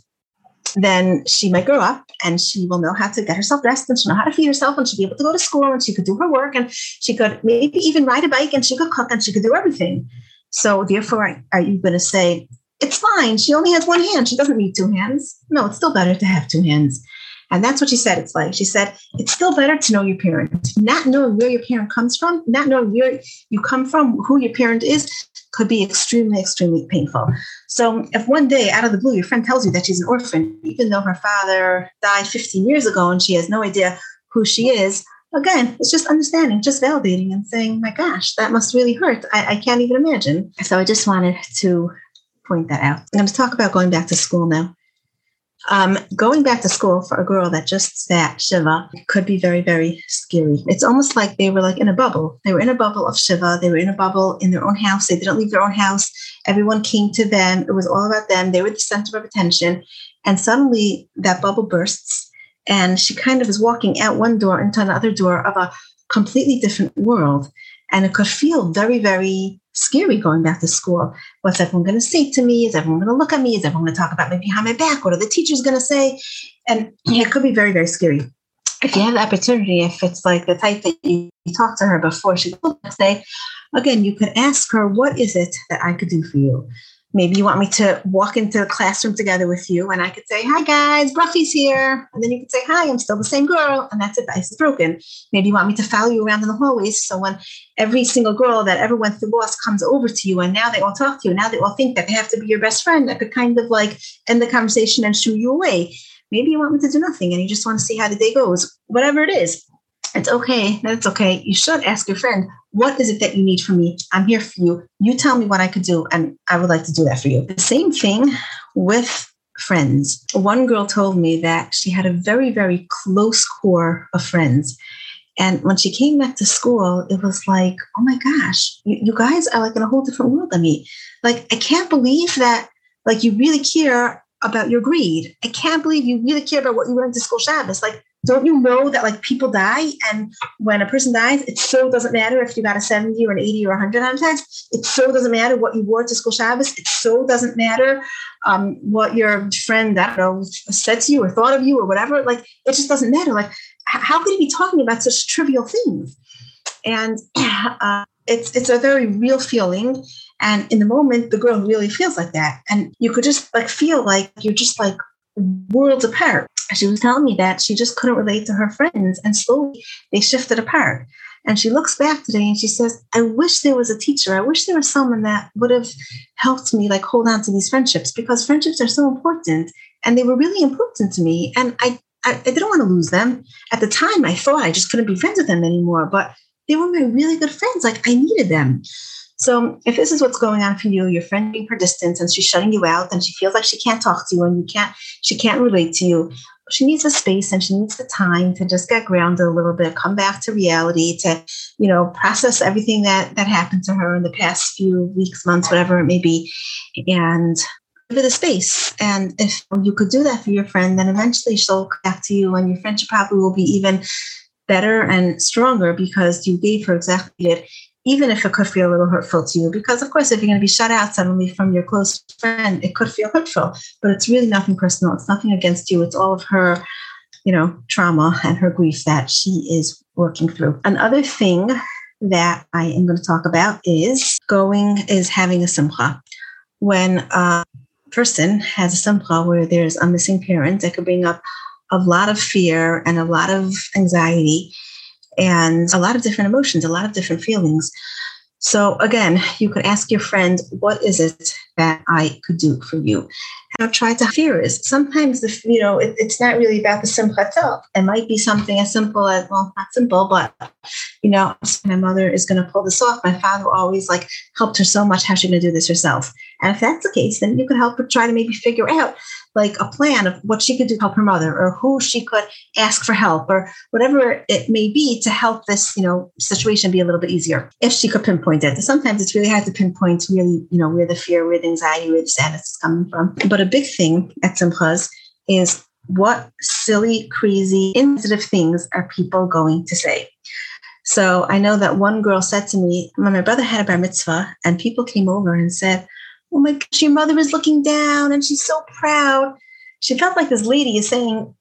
then she might grow up and she will know how to get herself dressed and she'll know how to feed herself and she'll be able to go to school and she could do her work and she could maybe even ride a bike and she could cook and she could do everything. So therefore, are you going to say, it's fine. She only has one hand. She doesn't need two hands. No, it's still better to have two hands. And that's what she said it's like. She said, it's still better to know your parent. Not knowing where your parent comes from, not knowing where you come from, who your parent is, could be extremely, extremely painful. So if one day out of the blue your friend tells you that she's an orphan, even though her father died 15 years ago and she has no idea who she is, again, it's just understanding, just validating and saying, my gosh, that must really hurt. I, I can't even imagine. So I just wanted to point that out. I'm going to talk about going back to school now. Um, going back to school for a girl that just sat Shiva could be very, very scary. It's almost like they were like in a bubble. They were in a bubble of Shiva. They were in a bubble in their own house. They didn't leave their own house. Everyone came to them. It was all about them. They were the center of attention. And suddenly that bubble bursts and she kind of is walking out one door into another door of a completely different world. And it could feel very, very scary going back to school. What's everyone going to say to me? Is everyone going to look at me? Is everyone going to talk about me behind my back? What are the teachers going to say? And it could be very, very scary. If you have the opportunity, if it's like the type that you, talk to her before she goes next day, again, you could ask her, What is it that I could do for you? Maybe you want me to walk into the classroom together with you and I could say, Hi guys, Bruffy's here. And then you could say, Hi, I'm still the same girl. And that's it, the ice is broken. Maybe you want me to follow you around in the hallways. So when every single girl that ever went through loss comes over to you and now they all talk to you, now they all think that they have to be your best friend, that could kind of like end the conversation and shoo you away. Maybe you want me to do nothing and you just want to see how the day goes. Whatever it is, it's okay. That's okay. You should ask your friend, what is it that you need from me? I'm here for you. You tell me what I could do, and I would like to do that for you. The same thing with friends. One girl told me that she had a very, very close core of friends. And when she came back to school, it was like, oh my gosh, you, you guys are like in a whole different world than me. Like, I can't believe that, like, you really care about your greed. I can't believe you really care about what you learned to school Shabbos. Like, don't you know that like people die? And when a person dies it so doesn't matter if you got a 70 or an 80 or 100 on text it so doesn't matter what you wore to school Shabbos. It so doesn't matter um, what your friend I don't know said to you or thought of you or whatever. Like it just doesn't matter. Like how could he be talking about such trivial things? And uh, it's it's a very real feeling. And in the moment the girl really feels like that. And you could just like feel like you're just like worlds apart she was telling me that she just couldn't relate to her friends and slowly they shifted apart. And she looks back today and she says, I wish there was a teacher. I wish there was someone that would have helped me like hold on to these friendships because friendships are so important and they were really important to me. And I, I, I didn't want to lose them. At the time, I thought I just couldn't be friends with them anymore, but they were my really good friends. Like I needed them. So if this is what's going on for you, your friend being her distance and she's shutting you out and she feels like she can't talk to you and you can't, she can't relate to you, she needs the space and she needs the time to just get grounded a little bit, come back to reality, to, you know, process everything that that happened to her in the past few weeks, months, whatever it may be, and give her the space. And if you could do that for your friend, then eventually she'll come back to you and your friendship probably will be even better and stronger because you gave her exactly it even if it could feel a little hurtful to you. Because, of course, if you're going to be shut out suddenly from your close friend, it could feel hurtful, but it's really nothing personal. It's nothing against you. It's all of her, you know, trauma and her grief that she is working through. Another thing that I am going to talk about is going, is having a simcha. When a person has a simcha where there's a missing parent, that could bring up a lot of fear and a lot of anxiety and a lot of different emotions, a lot of different feelings. So again, you could ask your friend, what is it that I could do for you? And I've tried to fear is sometimes the you know it, it's not really about the simcha itself. It might be something as simple as well, not simple, but you know, my mother is going to pull this off. My father always like helped her so much. How's she going to do this herself? And if that's the case, then you could help her try to maybe figure out like a plan of what she could do to help her mother or who she could ask for help or whatever it may be to help this, you know, situation be a little bit easier if she could pinpoint it. Sometimes it's really hard to pinpoint really, you know, where the fear, where the anxiety, where the sadness is coming from. But a big thing at Simchas is what silly, crazy, insensitive things are people going to say? So I know that one girl said to me, when my brother had a bar mitzvah, and people came over and said, oh my gosh, your mother is looking down and she's so proud. She felt like this lady is saying,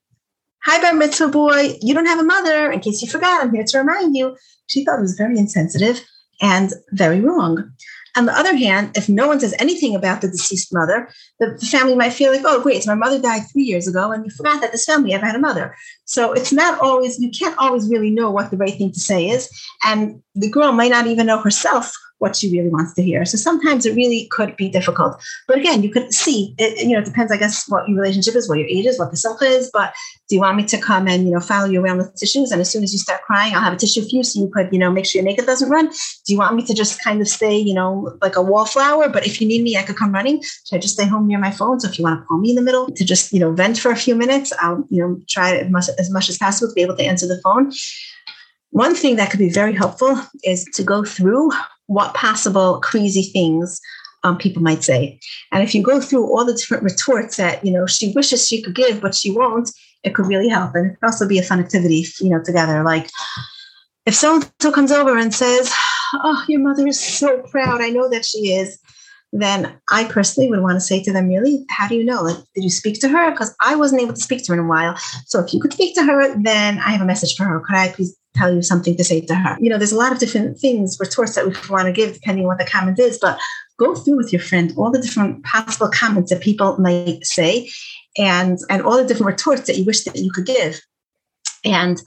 Hi, bar mitzvah boy, you don't have a mother. In case you forgot, I'm here to remind you. She thought it was very insensitive and very wrong. On the other hand, if no one says anything about the deceased mother, the family might feel like, oh, great, so my mother died three years ago, and you forgot that this family ever had a mother. So it's not always, you can't always really know what the right thing to say is. And the girl might not even know herself what she really wants to hear. So sometimes it really could be difficult. But again, you could see, it, you know, it depends, I guess, what your relationship is, what your age is, what the silk is. But do you want me to come and, you know, follow you around with tissues? And as soon as you start crying, I'll have a tissue for you so you could, you know, make sure your makeup doesn't run. Do you want me to just kind of stay, you know, like a wallflower? But if you need me, I could come running. Should I just stay home near my phone? So if you want to call me in the middle to just, you know, vent for a few minutes, I'll, you know, try as much, as much as possible to be able to answer the phone. One thing that could be very helpful is to go through what possible crazy things um, people might say. And if you go through all the different retorts that, you know, she wishes she could give, but she won't, it could really help. And it could also be a fun activity, you know, together. Like if someone comes over and says, Oh, your mother is so proud. I know that she is. Then I personally would want to say to them, really, how do you know? Like, did you speak to her? Because I wasn't able to speak to her in a while. So if you could speak to her, then I have a message for her. Could I please tell you something to say to her. You know, there's a lot of different things, retorts that we want to give depending on what the comment is, but go through with your friend all the different possible comments that people might say and and all the different retorts that you wish that you could give. And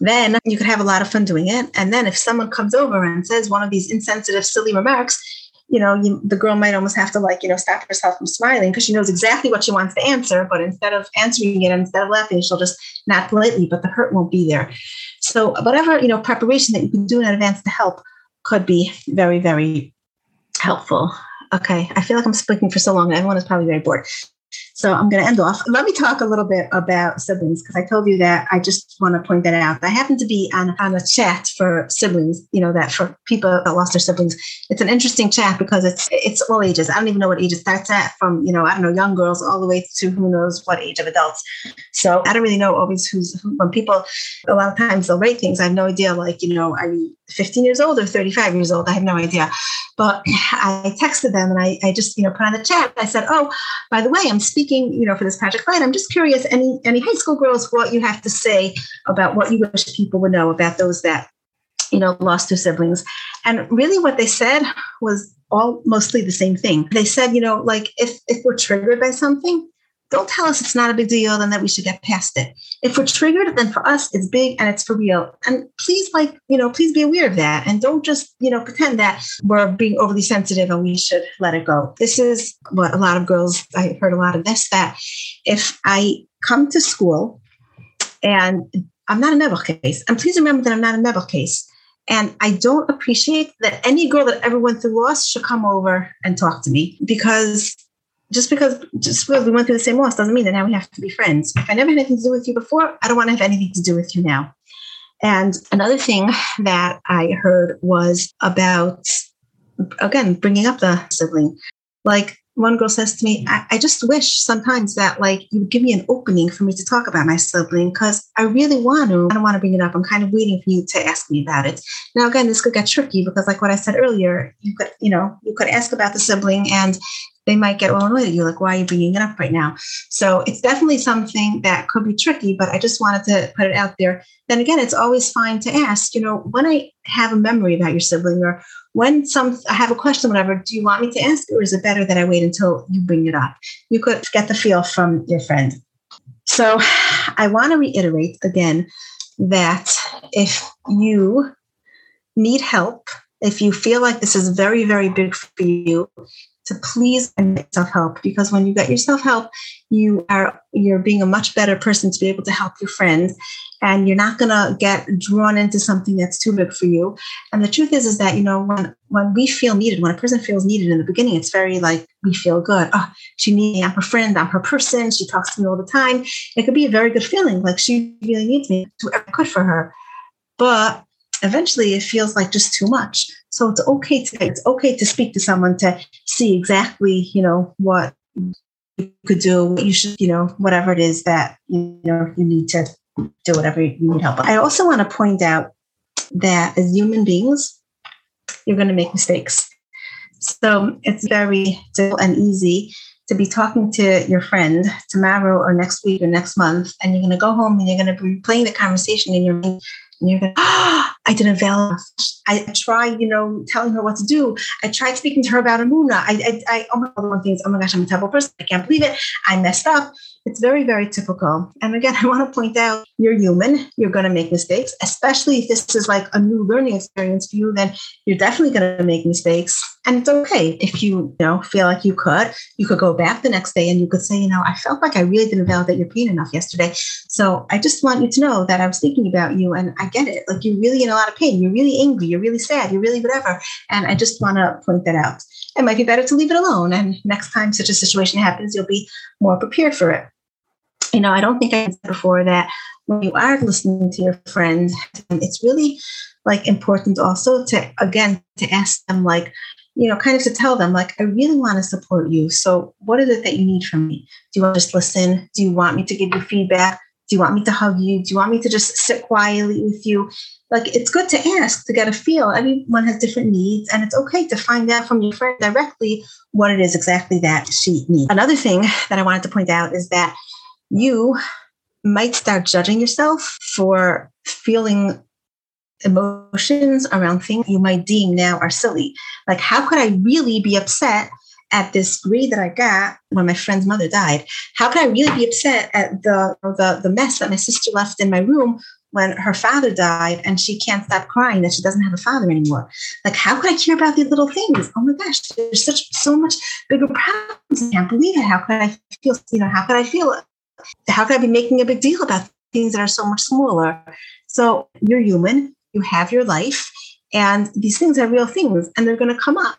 then you could have a lot of fun doing it. And then if someone comes over and says one of these insensitive, silly remarks, you know, you, the girl might almost have to like, you know, stop herself from smiling because she knows exactly what she wants to answer. But instead of answering it, instead of laughing, she'll just not politely, but the hurt won't be there. So whatever, you know, preparation that you can do in advance to help could be very, very helpful. Okay. I feel like I'm speaking for so long. Everyone is probably very bored. So I'm going to end off. Let me talk a little bit about siblings because I told you that I just want to point that out. I happen to be on, on a chat for siblings, you know, that for people that lost their siblings. It's an interesting chat because it's it's all ages. I don't even know what age it starts at from, you know, I don't know, young girls all the way to who knows what age of adults. So I don't really know always who's who, when people a lot of times they'll rate things. I have no idea, like, you know, are you 15 years old or 35 years old? I have no idea. But I texted them and I, I just, you know, put on the chat. I said, Oh, by the way, I'm speaking, you know, for this Project Light. I'm just curious, any any high school girls, what you have to say about what you wish people would know about those that, you know, lost their siblings. And really what they said was all mostly the same thing. They said, you know, like if if we're triggered by something, don't tell us it's not a big deal and that we should get past it. If we're triggered, then for us it's big and it's for real. And please, like, you know, please be aware of that and don't just, you know, pretend that we're being overly sensitive and we should let it go. This is what a lot of girls, I heard a lot of this, that if I come to school and I'm not a Neville case, and please remember that I'm not a Neville case. And I don't appreciate that any girl that ever went through loss should come over and talk to me because just because just because we went through the same loss doesn't mean that now we have to be friends. If I never had anything to do with you before, I don't want to have anything to do with you now. And another thing that I heard was about, again, bringing up the sibling. Like one girl says to me, I, I just wish sometimes that like you would give me an opening for me to talk about my sibling because I really want to. I don't want to bring it up. I'm kind of waiting for you to ask me about it. Now, again, this could get tricky because, like what I said earlier, you could, you know, you could ask about the sibling and they might get all annoyed at you, like, why are you bringing it up right now? So it's definitely something that could be tricky, but I just wanted to put it out there. Then again, it's always fine to ask, you know, when I have a memory about your sibling or when some I have a question, whatever, do you want me to ask, or is it better that I wait until you bring it up? You could get the feel from your friend. So I want to reiterate again that if you need help, if you feel like this is very, very big for you, to please and self help because when you get your self help, you are you're being a much better person to be able to help your friends, and you're not gonna get drawn into something that's too big for you. And the truth is, is that you know when when we feel needed, when a person feels needed in the beginning, it's very like we feel good. Oh, she needs me. I'm her friend. I'm her person. She talks to me all the time. It could be a very good feeling, like she really needs me. Do I could for her, but eventually it feels like just too much. So it's okay to it's okay to speak to someone to see exactly, you know, what you could do, what you should, you know, whatever it is that you know you need to do whatever you need help. I also want to point out that as human beings, you're going to make mistakes. So it's very simple and easy to be talking to your friend tomorrow or next week or next month, and you're going to go home and you're going to be playing the conversation in your mind and you're going, oh, I didn't value I try, you know, telling her what to do. I tried speaking to her about Emunah. I, I, I oh my God, one thing is, oh my gosh, I'm a terrible person. I can't believe it. I messed up. It's very, very typical. And again, I want to point out you're human. You're going to make mistakes, especially if this is like a new learning experience for you, then you're definitely going to make mistakes. And it's okay if you, you know, feel like you could, you could go back the next day and you could say, you know, I felt like I really didn't validate your pain enough yesterday. So I just want you to know that I was thinking about you and I get it. Like you're really in a lot of pain. You're really angry. You're really sad. You're really whatever. And I just want to point that out. It might be better to leave it alone. And next time such a situation happens, you'll be more prepared for it you know, I don't think I said before that when you are listening to your friend, it's really like important also to again to ask them like, you know, kind of to tell them like, I really want to support you. So what is it that you need from me? Do you want to just listen? Do you want me to give you feedback? Do you want me to hug you? Do you want me to just sit quietly with you? Like it's good to ask to get a feel. Everyone has different needs, and it's okay to find out from your friend directly what it is exactly that she needs. Another thing that I wanted to point out is that you might start judging yourself for feeling emotions around things you might deem now are silly. Like, how could I really be upset at this grade that I got when my friend's mother died? How could I really be upset at the, the, the mess that my sister left in my room when her father died and she can't stop crying that she doesn't have a father anymore. Like, how could I care about these little things? Oh my gosh, there's such so much bigger problems. I can't believe it. How could I feel, you know, how could I feel how could I be making a big deal about things that are so much smaller? So you're human, you have your life, and these things are real things and they're going to come up.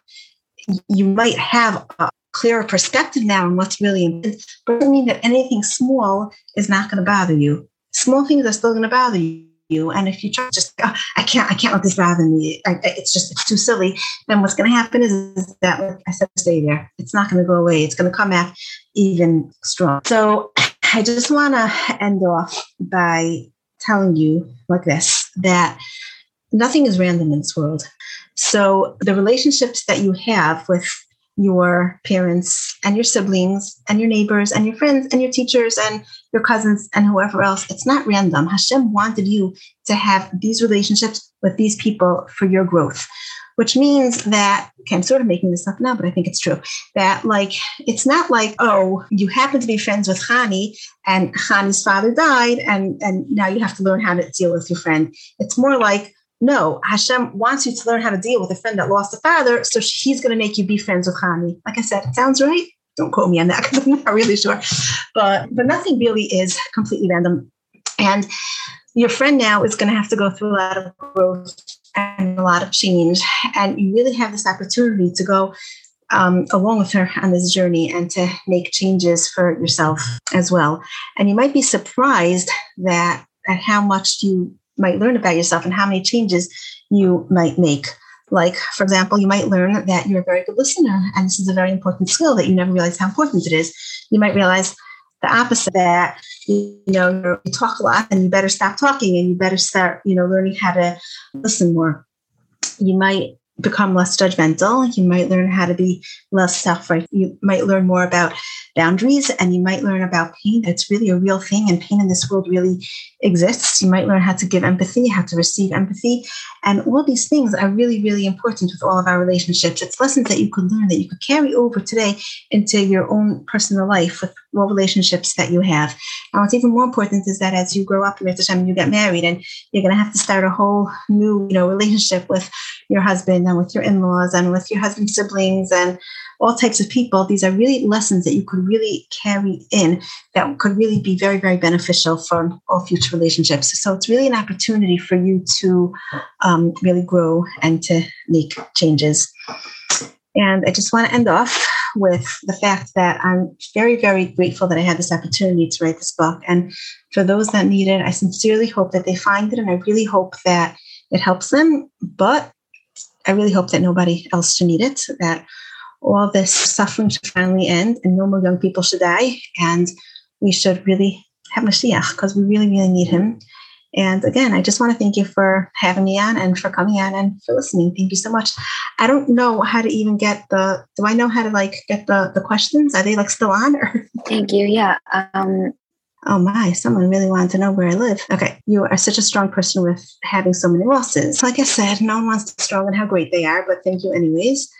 You might have a clearer perspective now on what's really important. But doesn't mean that anything small is not going to bother you. Small things are still going to bother you you. And if you try just, oh, I can't, I can't let this bother me. I, it's just, it's too silly. Then what's going to happen is, is that, like I said, stay there. It's not going to go away. It's going to come back even strong. So I just want to end off by telling you like this, that nothing is random in this world. So the relationships that you have with your parents and your siblings and your neighbors and your friends and your teachers and your cousins and whoever else. It's not random. Hashem wanted you to have these relationships with these people for your growth, which means that, okay, I'm sort of making this up now, but I think it's true that like, it's not like, oh, you happen to be friends with Khani and Khani's father died and, and now you have to learn how to deal with your friend. It's more like, no, Hashem wants you to learn how to deal with a friend that lost a father, so he's going to make you be friends with Hani. Like I said, it sounds right. Don't quote me on that because I'm not really sure. But but nothing really is completely random. And your friend now is going to have to go through a lot of growth and a lot of change. And you really have this opportunity to go um, along with her on this journey and to make changes for yourself as well. And you might be surprised that at how much you might learn about yourself and how many changes you might make. Like, for example, you might learn that you're a very good listener, and this is a very important skill that you never realize how important it is. You might realize the opposite that you know you talk a lot and you better stop talking and you better start you know learning how to listen more. You might become less judgmental. You might learn how to be less self right. You might learn more about boundaries and you might learn about pain. It's really a real thing, and pain in this world really exists. You might learn how to give empathy, how to receive empathy. And all these things are really, really important with all of our relationships. It's lessons that you could learn that you could carry over today into your own personal life with all relationships that you have. And what's even more important is that as you grow up and you get married and you're going to have to start a whole new, you know, relationship with your husband and with your in-laws and with your husband's siblings and all types of people. These are really lessons that you could really carry in that could really be very very beneficial for all future relationships. So it's really an opportunity for you to um, really grow and to make changes. And i just want to end off with the fact that i'm very very grateful that i had this opportunity to write this book. And for those that need it i sincerely hope that they find it and i really hope that it helps them. But I really hope that nobody else should need it, that all this suffering should finally end and no more young people should die. And we should really have Mashiach because we really, really need him. And again, I just want to thank you for having me on and for coming on and for listening. Thank you so much. I don't know how to even get the, do I know how to like get the, the questions? Are they like still on or? Thank you. Yeah. Um, Oh my, someone really wanted to know where I live. Okay, you are such a strong person with having so many losses. Like I said, no one wants to strong and how great they are, but thank you anyways.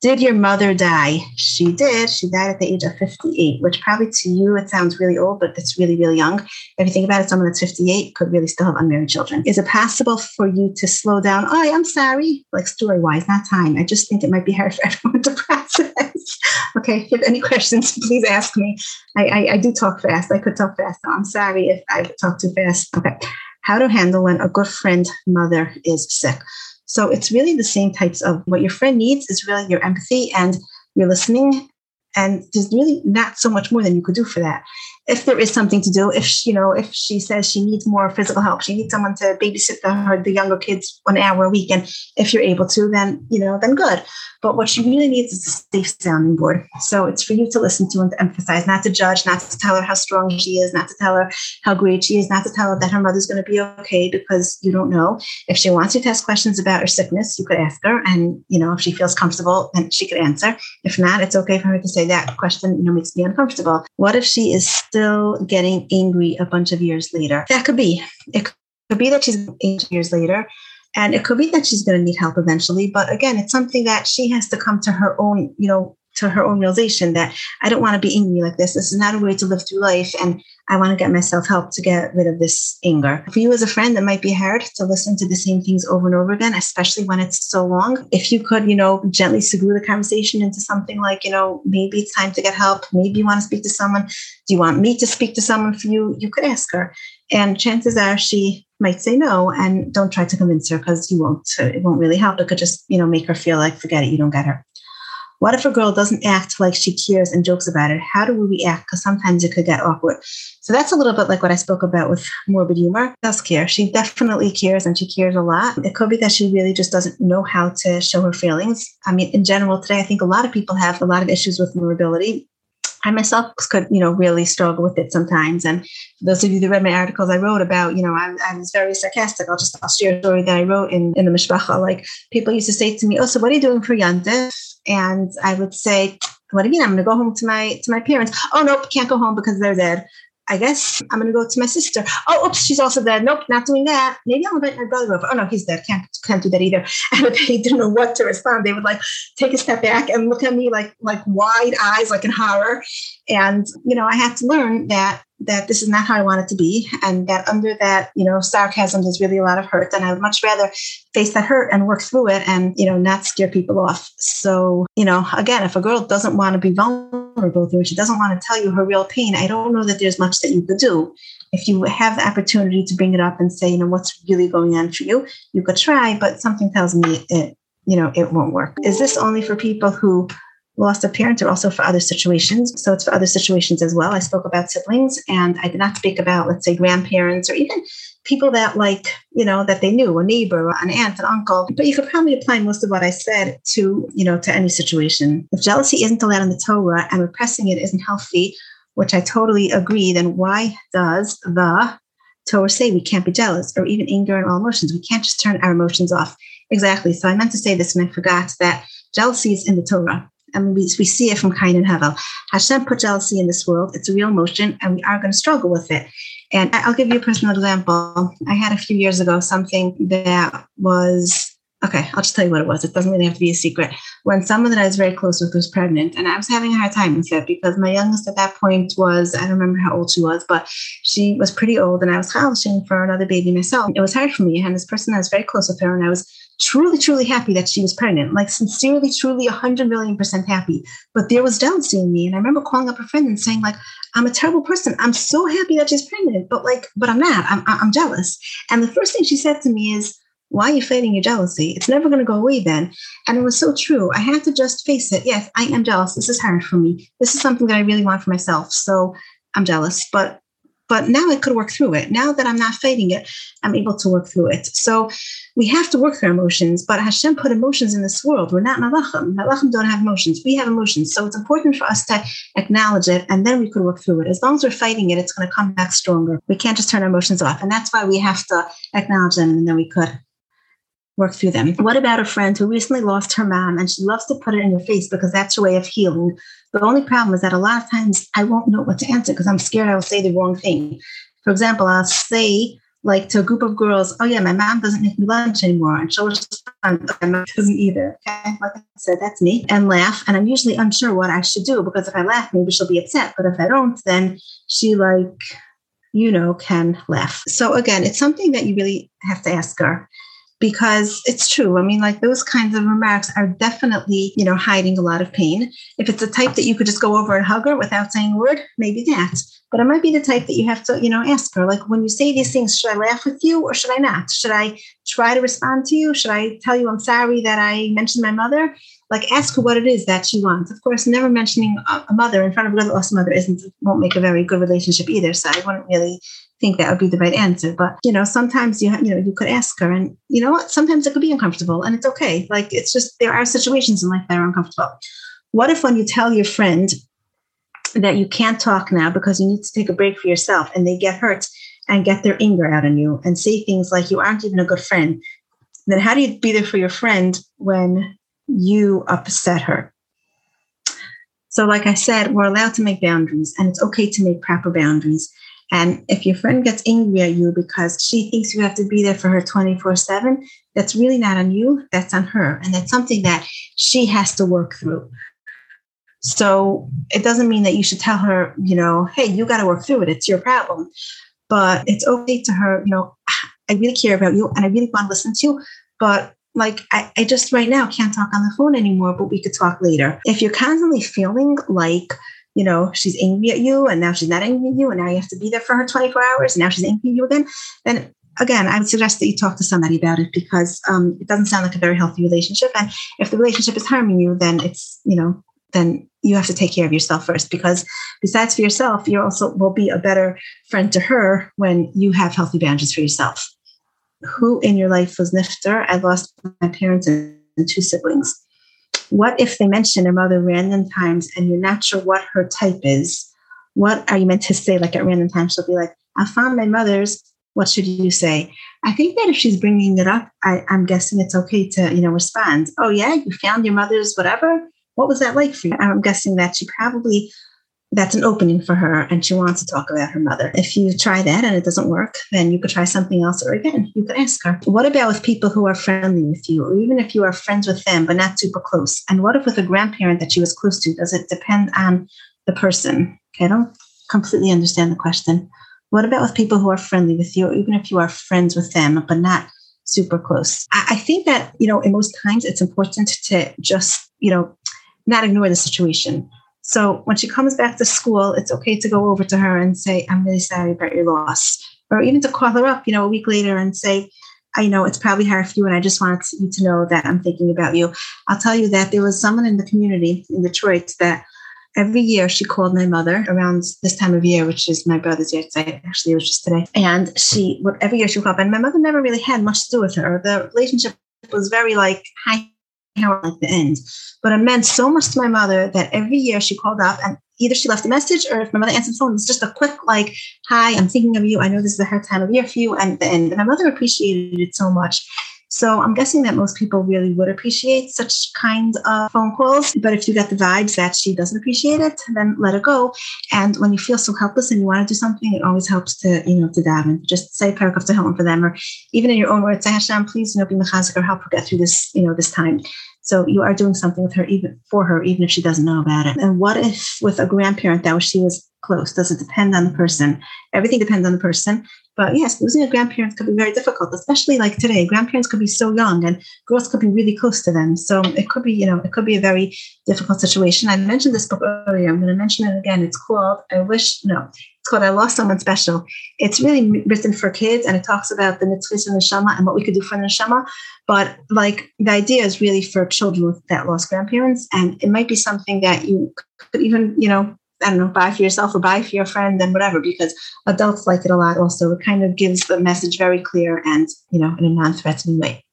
Did your mother die? She did. She died at the age of 58, which probably to you it sounds really old, but it's really, really young. If you think about it, someone that's 58 could really still have unmarried children. Is it possible for you to slow down? Oh, I'm sorry, like story wise, not time. I just think it might be hard for everyone to process. okay, if you have any questions, please ask me. I, I, I do talk fast. I could talk fast. So I'm sorry if I talk too fast. Okay. How to handle when a good friend mother is sick. So it's really the same types of what your friend needs is really your empathy and your listening. And there's really not so much more than you could do for that if there is something to do, if she, you know, if she says she needs more physical help, she needs someone to babysit the, her, the younger kids one hour a week, and if you're able to, then you know, then good. But what she really needs is a safe sounding board. So it's for you to listen to and to emphasize, not to judge, not to tell her how strong she is, not to tell her how great she is, not to tell her that her mother's going to be okay because you don't know. If she wants you to ask questions about her sickness, you could ask her, and you know, if she feels comfortable, then she could answer. If not, it's okay for her to say that question, you know, makes me uncomfortable. What if she is still getting angry a bunch of years later. That could be. It could be that she's eight years later. And it could be that she's going to need help eventually. But again, it's something that she has to come to her own, you know, to her own realization that I don't want to be angry like this. This is not a way to live through life. And I want to get myself help to get rid of this anger. For you as a friend, it might be hard to listen to the same things over and over again, especially when it's so long. If you could, you know, gently segue the conversation into something like, you know, maybe it's time to get help. Maybe you want to speak to someone. Do you want me to speak to someone for you? You could ask her. And chances are she might say no and don't try to convince her because you won't. It won't really help. It could just, you know, make her feel like, forget it, you don't get her. What if a girl doesn't act like she cares and jokes about it? How do we react? Because sometimes it could get awkward. So that's a little bit like what I spoke about with morbid humor. Does care. She definitely cares and she cares a lot. It could be that she really just doesn't know how to show her feelings. I mean, in general, today, I think a lot of people have a lot of issues with vulnerability. I myself could, you know, really struggle with it sometimes. And for those of you that read my articles I wrote about, you know, I, I was very sarcastic. I'll just I'll share a story that I wrote in, in the Mishpacha. Like people used to say to me, Oh, so what are you doing for Yontif? And I would say, What do you mean? I'm gonna go home to my to my parents. Oh nope, can't go home because they're dead. I guess I'm going to go to my sister. Oh, oops, she's also there. Nope, not doing that. Maybe I'll invite my brother over. Oh no, he's there. Can't can't do that either. And they didn't know what to respond. They would like take a step back and look at me like like wide eyes, like in horror. And you know, I had to learn that that this is not how I want it to be, and that under that, you know, sarcasm there's really a lot of hurt, and I would much rather face that hurt and work through it, and you know, not scare people off. So, you know, again, if a girl doesn't want to be vulnerable through it, she doesn't want to tell you her real pain. I don't know that there's much that you could do. If you have the opportunity to bring it up and say, you know, what's really going on for you, you could try, but something tells me it, you know, it won't work. Is this only for people who lost a parent or also for other situations. So it's for other situations as well. I spoke about siblings and I did not speak about, let's say, grandparents or even people that like, you know, that they knew, a neighbor, an aunt, an uncle. But you could probably apply most of what I said to, you know, to any situation. If jealousy isn't allowed in the Torah and repressing it isn't healthy, which I totally agree, then why does the Torah say we can't be jealous or even anger and all emotions? We can't just turn our emotions off. Exactly. So I meant to say this and I forgot that jealousy is in the Torah and we, we see it from Cain and Hevel. Hashem put jealousy in this world. It's a real emotion, and we are going to struggle with it. And I'll give you a personal example. I had a few years ago something that was okay. I'll just tell you what it was. It doesn't really have to be a secret. When someone that I was very close with was pregnant, and I was having a hard time with it because my youngest at that point was I don't remember how old she was, but she was pretty old, and I was housing for another baby myself. It was hard for me, and this person I was very close with her, and I was truly, truly happy that she was pregnant, like sincerely, truly, a hundred million percent happy. But there was jealousy in me. And I remember calling up a friend and saying, like, I'm a terrible person. I'm so happy that she's pregnant, but like, but I'm not. I'm, I'm jealous. And the first thing she said to me is, why are you fighting your jealousy? It's never going to go away then. And it was so true. I had to just face it. Yes, I am jealous. This is hard for me. This is something that I really want for myself. So I'm jealous. But but now I could work through it. Now that I'm not fighting it, I'm able to work through it. So we have to work through our emotions, but Hashem put emotions in this world. We're not Malachim. Malachim don't have emotions. We have emotions. So it's important for us to acknowledge it and then we could work through it. As long as we're fighting it, it's going to come back stronger. We can't just turn our emotions off. And that's why we have to acknowledge them and then we could work through them. What about a friend who recently lost her mom and she loves to put it in your face because that's her way of healing? The only problem is that a lot of times I won't know what to answer because I'm scared I will say the wrong thing. For example, I'll say like to a group of girls, oh yeah, my mom doesn't make me lunch anymore. And she'll just my mom doesn't either. Okay. Like I said, that's me. And laugh. And I'm usually unsure what I should do because if I laugh, maybe she'll be upset. But if I don't, then she like, you know, can laugh. So again, it's something that you really have to ask her because it's true. I mean, like those kinds of remarks are definitely, you know, hiding a lot of pain. If it's a type that you could just go over and hug her without saying a word, maybe that. But it might be the type that you have to, you know, ask her, like when you say these things, should I laugh with you or should I not? Should I try to respond to you? Should I tell you I'm sorry that I mentioned my mother? Like ask her what it is that she wants. Of course, never mentioning a mother in front of a lost mother isn't won't make a very good relationship either. So I wouldn't really think that would be the right answer. But you know, sometimes you you know you could ask her, and you know what? Sometimes it could be uncomfortable, and it's okay. Like it's just there are situations in life that are uncomfortable. What if when you tell your friend that you can't talk now because you need to take a break for yourself, and they get hurt and get their anger out on you and say things like you aren't even a good friend? Then how do you be there for your friend when you upset her? So, like I said, we're allowed to make boundaries, and it's okay to make proper boundaries. And if your friend gets angry at you because she thinks you have to be there for her 24 7, that's really not on you, that's on her. And that's something that she has to work through. So it doesn't mean that you should tell her, you know, hey, you got to work through it. It's your problem. But it's okay to her, you know, I really care about you and I really want to listen to you. But like, I, I just right now can't talk on the phone anymore, but we could talk later. If you're constantly feeling like, you know, she's angry at you and now she's not angry at you and now you have to be there for her 24 hours and now she's angry at you again, then again, I would suggest that you talk to somebody about it because um, it doesn't sound like a very healthy relationship. And if the relationship is harming you, then it's, you know, then you have to take care of yourself first because besides for yourself, you also will be a better friend to her when you have healthy boundaries for yourself. Who in your life was niftar? I lost my parents and two siblings. What if they mention their mother random times and you're not sure what her type is? What are you meant to say? Like at random times, she'll be like, I found my mother's. What should you say? I think that if she's bringing it up, I, I'm guessing it's okay to, you know, respond. Oh yeah, you found your mother's whatever. What was that like for you? I'm guessing that she probably that's an opening for her and she wants to talk about her mother. If you try that and it doesn't work, then you could try something else. Or again, you could ask her, what about with people who are friendly with you, or even if you are friends with them, but not super close? And what if with a grandparent that she was close to? Does it depend on the person? Okay, I don't completely understand the question. What about with people who are friendly with you, or even if you are friends with them, but not super close? I, I think that, you know, in most times it's important to just, you know, not ignore the situation so when she comes back to school, it's okay to go over to her and say, I'm really sorry about your loss. Or even to call her up, you know, a week later and say, I know it's probably hard for you, and I just wanted you to know that I'm thinking about you. I'll tell you that there was someone in the community in Detroit that every year she called my mother around this time of year, which is my brother's year. Actually, it was just today. And she, every year she would call up, and my mother never really had much to do with her. The relationship was very like, hi, like the end. But it meant so much to my mother that every year she called up and either she left a message or if my mother answered the phone, it was just a quick like, hi, I'm thinking of you. I know this is a hard time of year for you. And, and my mother appreciated it so much. So I'm guessing that most people really would appreciate such kind of phone calls. But if you get the vibes that she doesn't appreciate it, then let it go. And when you feel so helpless and you want to do something, it always helps to, you know, to daven. Just say a paragraph Tehillim for them, or even in your own words, say Hashem, please, you know, be mechazik or help her get through this, you know, this time. So you are doing something with her, even for her, even if she doesn't know about it. And what if with a grandparent that she was close? Does it depend on the person? Everything depends on the person. But yes, losing a grandparent could be very difficult, especially like today. Grandparents could be so young and girls could be really close to them. So it could be, you know, it could be a very difficult situation. I mentioned this book earlier. I'm going to mention it again. It's called I Wish, no, it's called I Lost Someone Special. It's really written for kids and it talks about the mitzvahs and the neshama and what we could do for the neshama. But like the idea is really for children that lost grandparents. And it might be something that you could even, you know, I don't know, buy for yourself or buy for your friend and whatever, because adults like it a lot also. It kind of gives the message very clear and, you know, in a non-threatening way.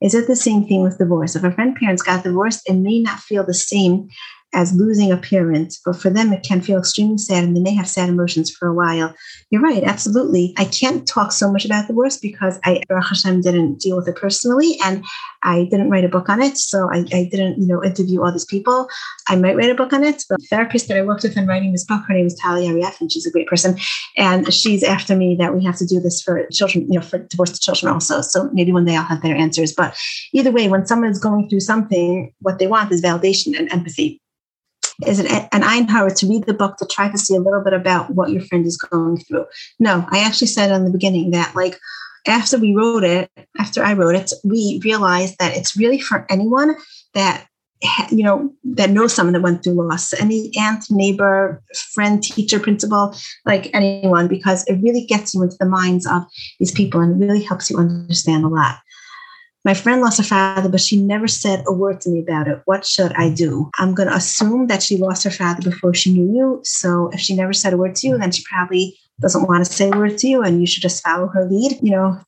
Is it the same thing with divorce? If a friend parents got divorced, it may not feel the same as losing a parent, but for them, it can feel extremely sad and they may have sad emotions for a while. You're right, absolutely. I can't talk so much about the divorce because I, Hashem, didn't deal with it personally and I didn't write a book on it. So I, I didn't, you know, interview all these people. I might write a book on it, but the therapist that I worked with in writing this book, her name is Talia Arief, and she's a great person. And she's after me that we have to do this for children, you know, for divorced children also. So maybe one day I'll have better answers. But either way, when someone is going through something, what they want is validation and empathy is it an Einhauer to read the book to try to see a little bit about what your friend is going through. No, I actually said in the beginning that like after we wrote it, after I wrote it, we realized that it's really for anyone that you know that knows someone that went through loss any aunt neighbor friend teacher principal like anyone because it really gets you into the minds of these people and really helps you understand a lot my friend lost her father, but she never said a word to me about it. What should I do? I'm going to assume that she lost her father before she knew you. So if she never said a word to you, then she probably doesn't want to say a word to you and you should just follow her lead you know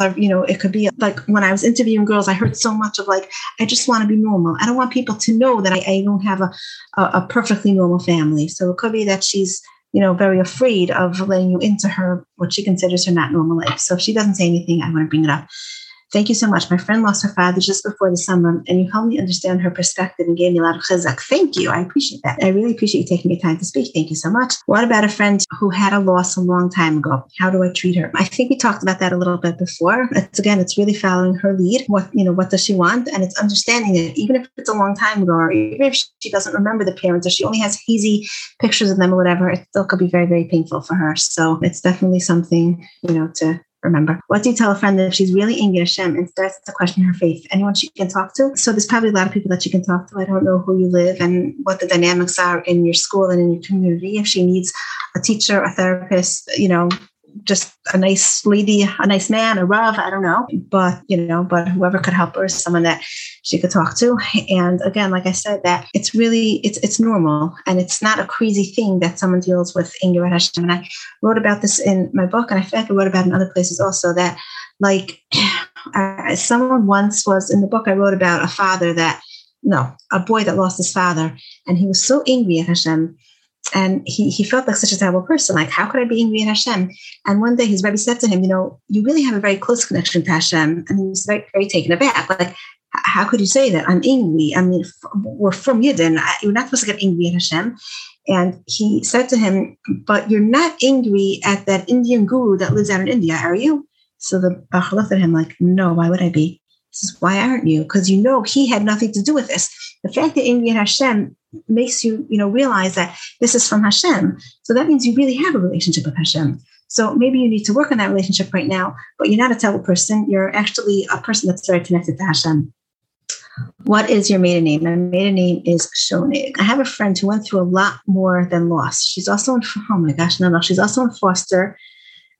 uh, you know it could be like when i was interviewing girls i heard so much of like i just want to be normal i don't want people to know that i, I don't have a, a, a perfectly normal family so it could be that she's you know very afraid of letting you into her what she considers her not normal life so if she doesn't say anything i want to bring it up Thank you so much. My friend lost her father just before the summer, and you helped me understand her perspective and gave me a lot of chizuk. Thank you. I appreciate that. I really appreciate you taking your time to speak. Thank you so much. What about a friend who had a loss a long time ago? How do I treat her? I think we talked about that a little bit before. It's again, it's really following her lead. What you know, what does she want? And it's understanding it, even if it's a long time ago, or even if she doesn't remember the parents, or she only has hazy pictures of them or whatever, it still could be very, very painful for her. So it's definitely something, you know, to remember. What do you tell a friend if she's really angry at Hashem and starts to question her faith? Anyone she can talk to? So there's probably a lot of people that she can talk to. I don't know who you live and what the dynamics are in your school and in your community. If she needs a teacher, a therapist, you know, just a nice lady, a nice man, a Rav, I don't know. But, you know, but whoever could help her, someone that she could talk to. And again, like I said, that it's really, it's it's normal and it's not a crazy thing that someone deals with anger at Hashem. And I wrote about this in my book and I feel like I wrote about in other places also that like uh, someone once was in the book I wrote about a father that, no, a boy that lost his father and he was so angry at Hashem and he, he felt like such a terrible person. Like, how could I be angry at Hashem? And one day his Rebbe said to him, you know, you really have a very close connection to Hashem. And he was very, very taken aback. Like, how could you say that? I'm angry. I mean, we're frum Yidden. You're not supposed to get angry at Hashem. And he said to him, but you're not angry at that Indian guru that lives out in India, are you? So the Bach looked at him like, no, why would I be? Says, why aren't you? Because you know he had nothing to do with this. The fact that at Hashem makes you, you know, realize that this is from Hashem. So that means you really have a relationship with Hashem. So maybe you need to work on that relationship right now, but you're not a terrible person. You're actually a person that's very connected to Hashem. What is your maiden name? My maiden name is Shonig. I have a friend who went through a lot more than loss. She's also in, oh my gosh, no, no, she's also in foster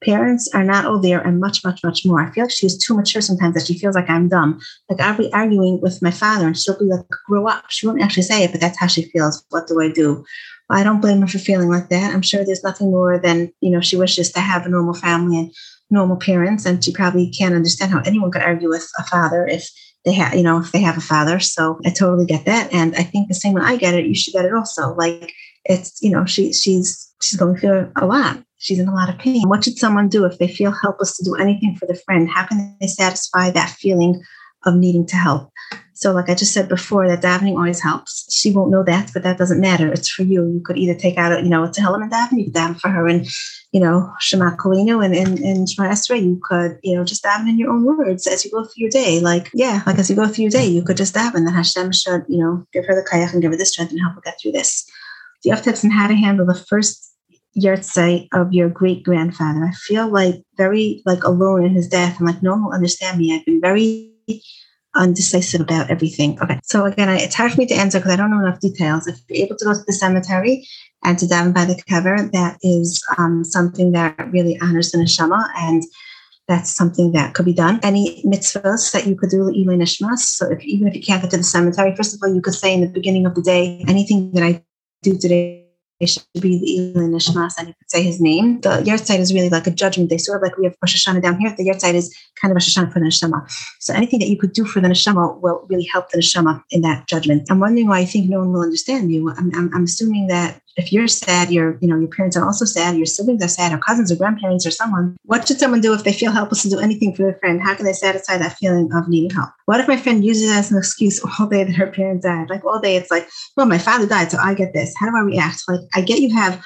parents are not all there and much, much, much more. I feel like she's too mature sometimes that she feels like I'm dumb. Like I'll be arguing with my father and she'll be like, grow up. She won't actually say it, but that's how she feels. What do I do? I don't blame her for feeling like that. I'm sure there's nothing more than, you know, she wishes to have a normal family and normal parents. And she probably can't understand how anyone could argue with a father if they have, you know, if they have a father. So I totally get that. And I think the same when I get it, you should get it also. Like it's, you know, she she's she's going through a lot She's in a lot of pain. What should someone do if they feel helpless to do anything for the friend? How can they satisfy that feeling of needing to help? So, like I just said before, that davening always helps. She won't know that, but that doesn't matter. It's for you. You could either take out, a, you know, it's a and daven. You daven for her and, you know, Shema Koleinu and, and, and Shemoneh Esrei. You could, you know, just daven in your own words as you go through your day. Like, yeah, like as you go through your day, you could just daven that Hashem should, you know, give her the koach and give her the strength and help her get through this. You have tips on how to handle the first yahrzeit of your great grandfather. I feel like very like alone in his death. I'm like, no one will understand me. I've been very undecisive about everything. Okay. So again, I, it's hard for me to answer because I don't know enough details. If you're able to go to the cemetery and to daven by the kever, that is um, something that really honors the neshama and that's something that could be done. Any mitzvahs that you could do, Iluy Nishmas. So if, even if you can't get to the cemetery, first of all, you could say in the beginning of the day, anything that I do today should be the Iluy Nishmas, and you could say his name. The yahrzeit is really like a judgment day, sort of like we have Rosh Hashanah down here. The yahrzeit is kind of Rosh Hashanah for the neshama. So anything that you could do for the neshama will really help the neshama in that judgment. I'm wondering why I think no one will understand you. I'm, I'm, I'm assuming that if you're sad, your you know your parents are also sad, your siblings are sad, or cousins or grandparents or someone. What should someone do if they feel helpless to do anything for their friend? How can they satisfy that feeling of needing help? What if my friend uses as an excuse all day that her parents died? Like all day, it's like, well, my father died, so I get this. How do I react? Like I get you have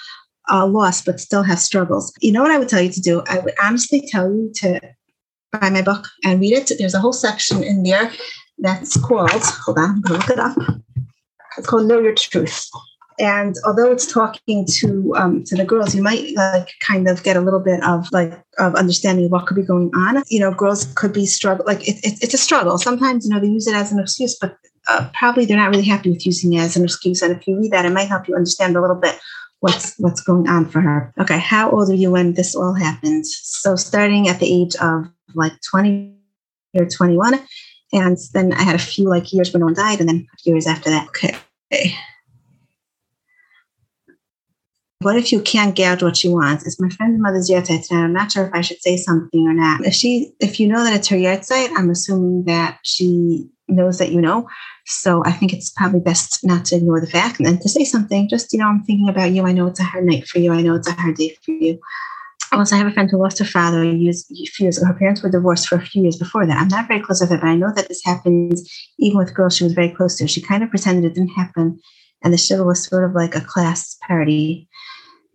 a loss, but still have struggles. You know what I would tell you to do? I would honestly tell you to buy my book and read it. There's a whole section in there that's called. Hold on, I'm gonna look it up. It's called Know Your Truth and although it's talking to um, to the girls, you might like kind of get a little bit of like of understanding what could be going on. You know, girls could be struggle like it, it, it's a struggle. Sometimes you know they use it as an excuse, but uh, probably they're not really happy with using it as an excuse. And if you read that, it might help you understand a little bit what's what's going on for her. Okay, how old are you when this all happens? So starting at the age of like twenty or twenty one, and then I had a few like years when no one died, and then a few years after that. Okay. What if you can't get what she wants? It's my friend's mother's yahrzeit tonight. I'm not sure if I should say something or not. If she, if you know that it's her yahrzeit, I'm assuming that she knows that you know. So I think it's probably best not to ignore the fact and to say something. Just you know, I'm thinking about you. I know it's a hard night for you. I know it's a hard day for you. Also, I have a friend who lost her father years, years ago. Her parents were divorced for a few years before that. I'm not very close with her, but I know that this happens even with girls she was very close to. She kind of pretended it didn't happen, and the shiva was sort of like a class parody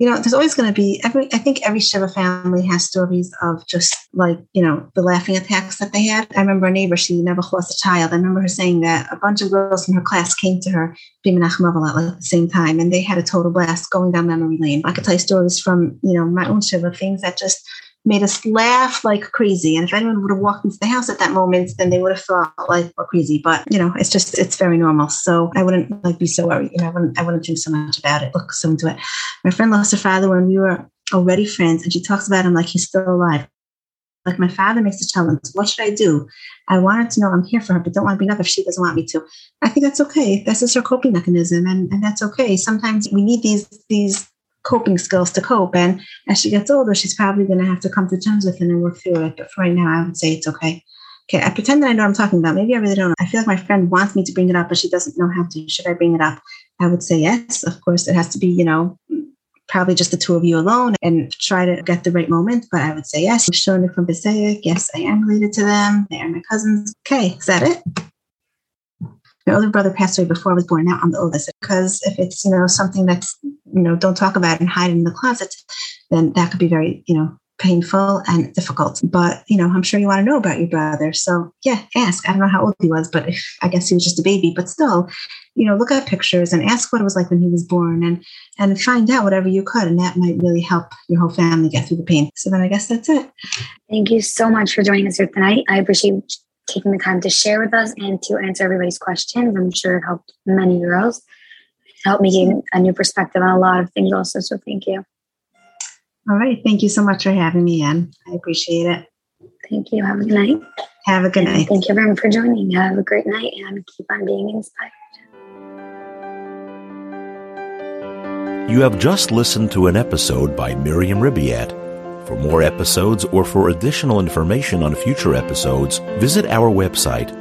you know, there's always going to be every. I think every Shiva family has stories of just like you know the laughing attacks that they had. I remember a neighbor; she never lost a child. I remember her saying that a bunch of girls from her class came to her, Bimenachem at the same time, and they had a total blast going down memory lane. I could tell you stories from you know my own Shiva, things that just made us laugh like crazy. And if anyone would have walked into the house at that moment, then they would have thought like we're crazy. But you know, it's just it's very normal. So I wouldn't like be so worried. You know, I wouldn't I wouldn't think so much about it. Look so into it. My friend lost her father when we were already friends, and she talks about him like he's still alive. Like my father makes a challenge. What should I do? I want her to know I'm here for her, but don't want to be enough if she doesn't want me to. I think that's okay. That's just her coping mechanism, and, and that's okay. Sometimes we need these these coping skills to cope. And as she gets older, she's probably going to have to come to terms with it and work through it. But for right now, I would say it's okay. Okay, I pretend that I know what I'm talking about. Maybe I really don't. I feel like my friend wants me to bring it up, but she doesn't know how to. Should I bring it up? I would say yes. Of course, it has to be, you know, probably just the two of you alone and try to get the right moment. But I would say yes. Showing it from Passaic. Yes, I am related to them. They are my cousins. Okay, is that it? My older brother passed away before I was born. Now I'm the oldest. Because if it's, you know, something that's, you know, don't talk about and hide in the closet, then that could be very, you know, painful and difficult. But, you know, I'm sure you want to know about your brother. So, yeah, ask. I don't know how old he was, but if, I guess he was just a baby. But still, you know, look at pictures and ask what it was like when he was born and and find out whatever you could. And that might really help your whole family get through the pain. So then I guess that's it. Thank you so much for joining us here tonight. I appreciate taking the time to share with us and to answer everybody's questions. I'm sure it helped many girls. It helped me gain a new perspective on a lot of things also. So thank you. All right. Thank you so much for having me in. I appreciate it. Thank you. Have a good night. Have a good and night. Thank you everyone for joining. Have a great night and keep on being inspired. You have just listened to an episode by Miriam Ribiat. For more episodes or for additional information on future episodes, visit our website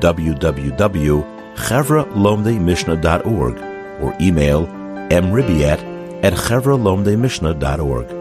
www.chevrahlomdeimishnah.org or email mribiat at chevrahlomdeimishnah.org.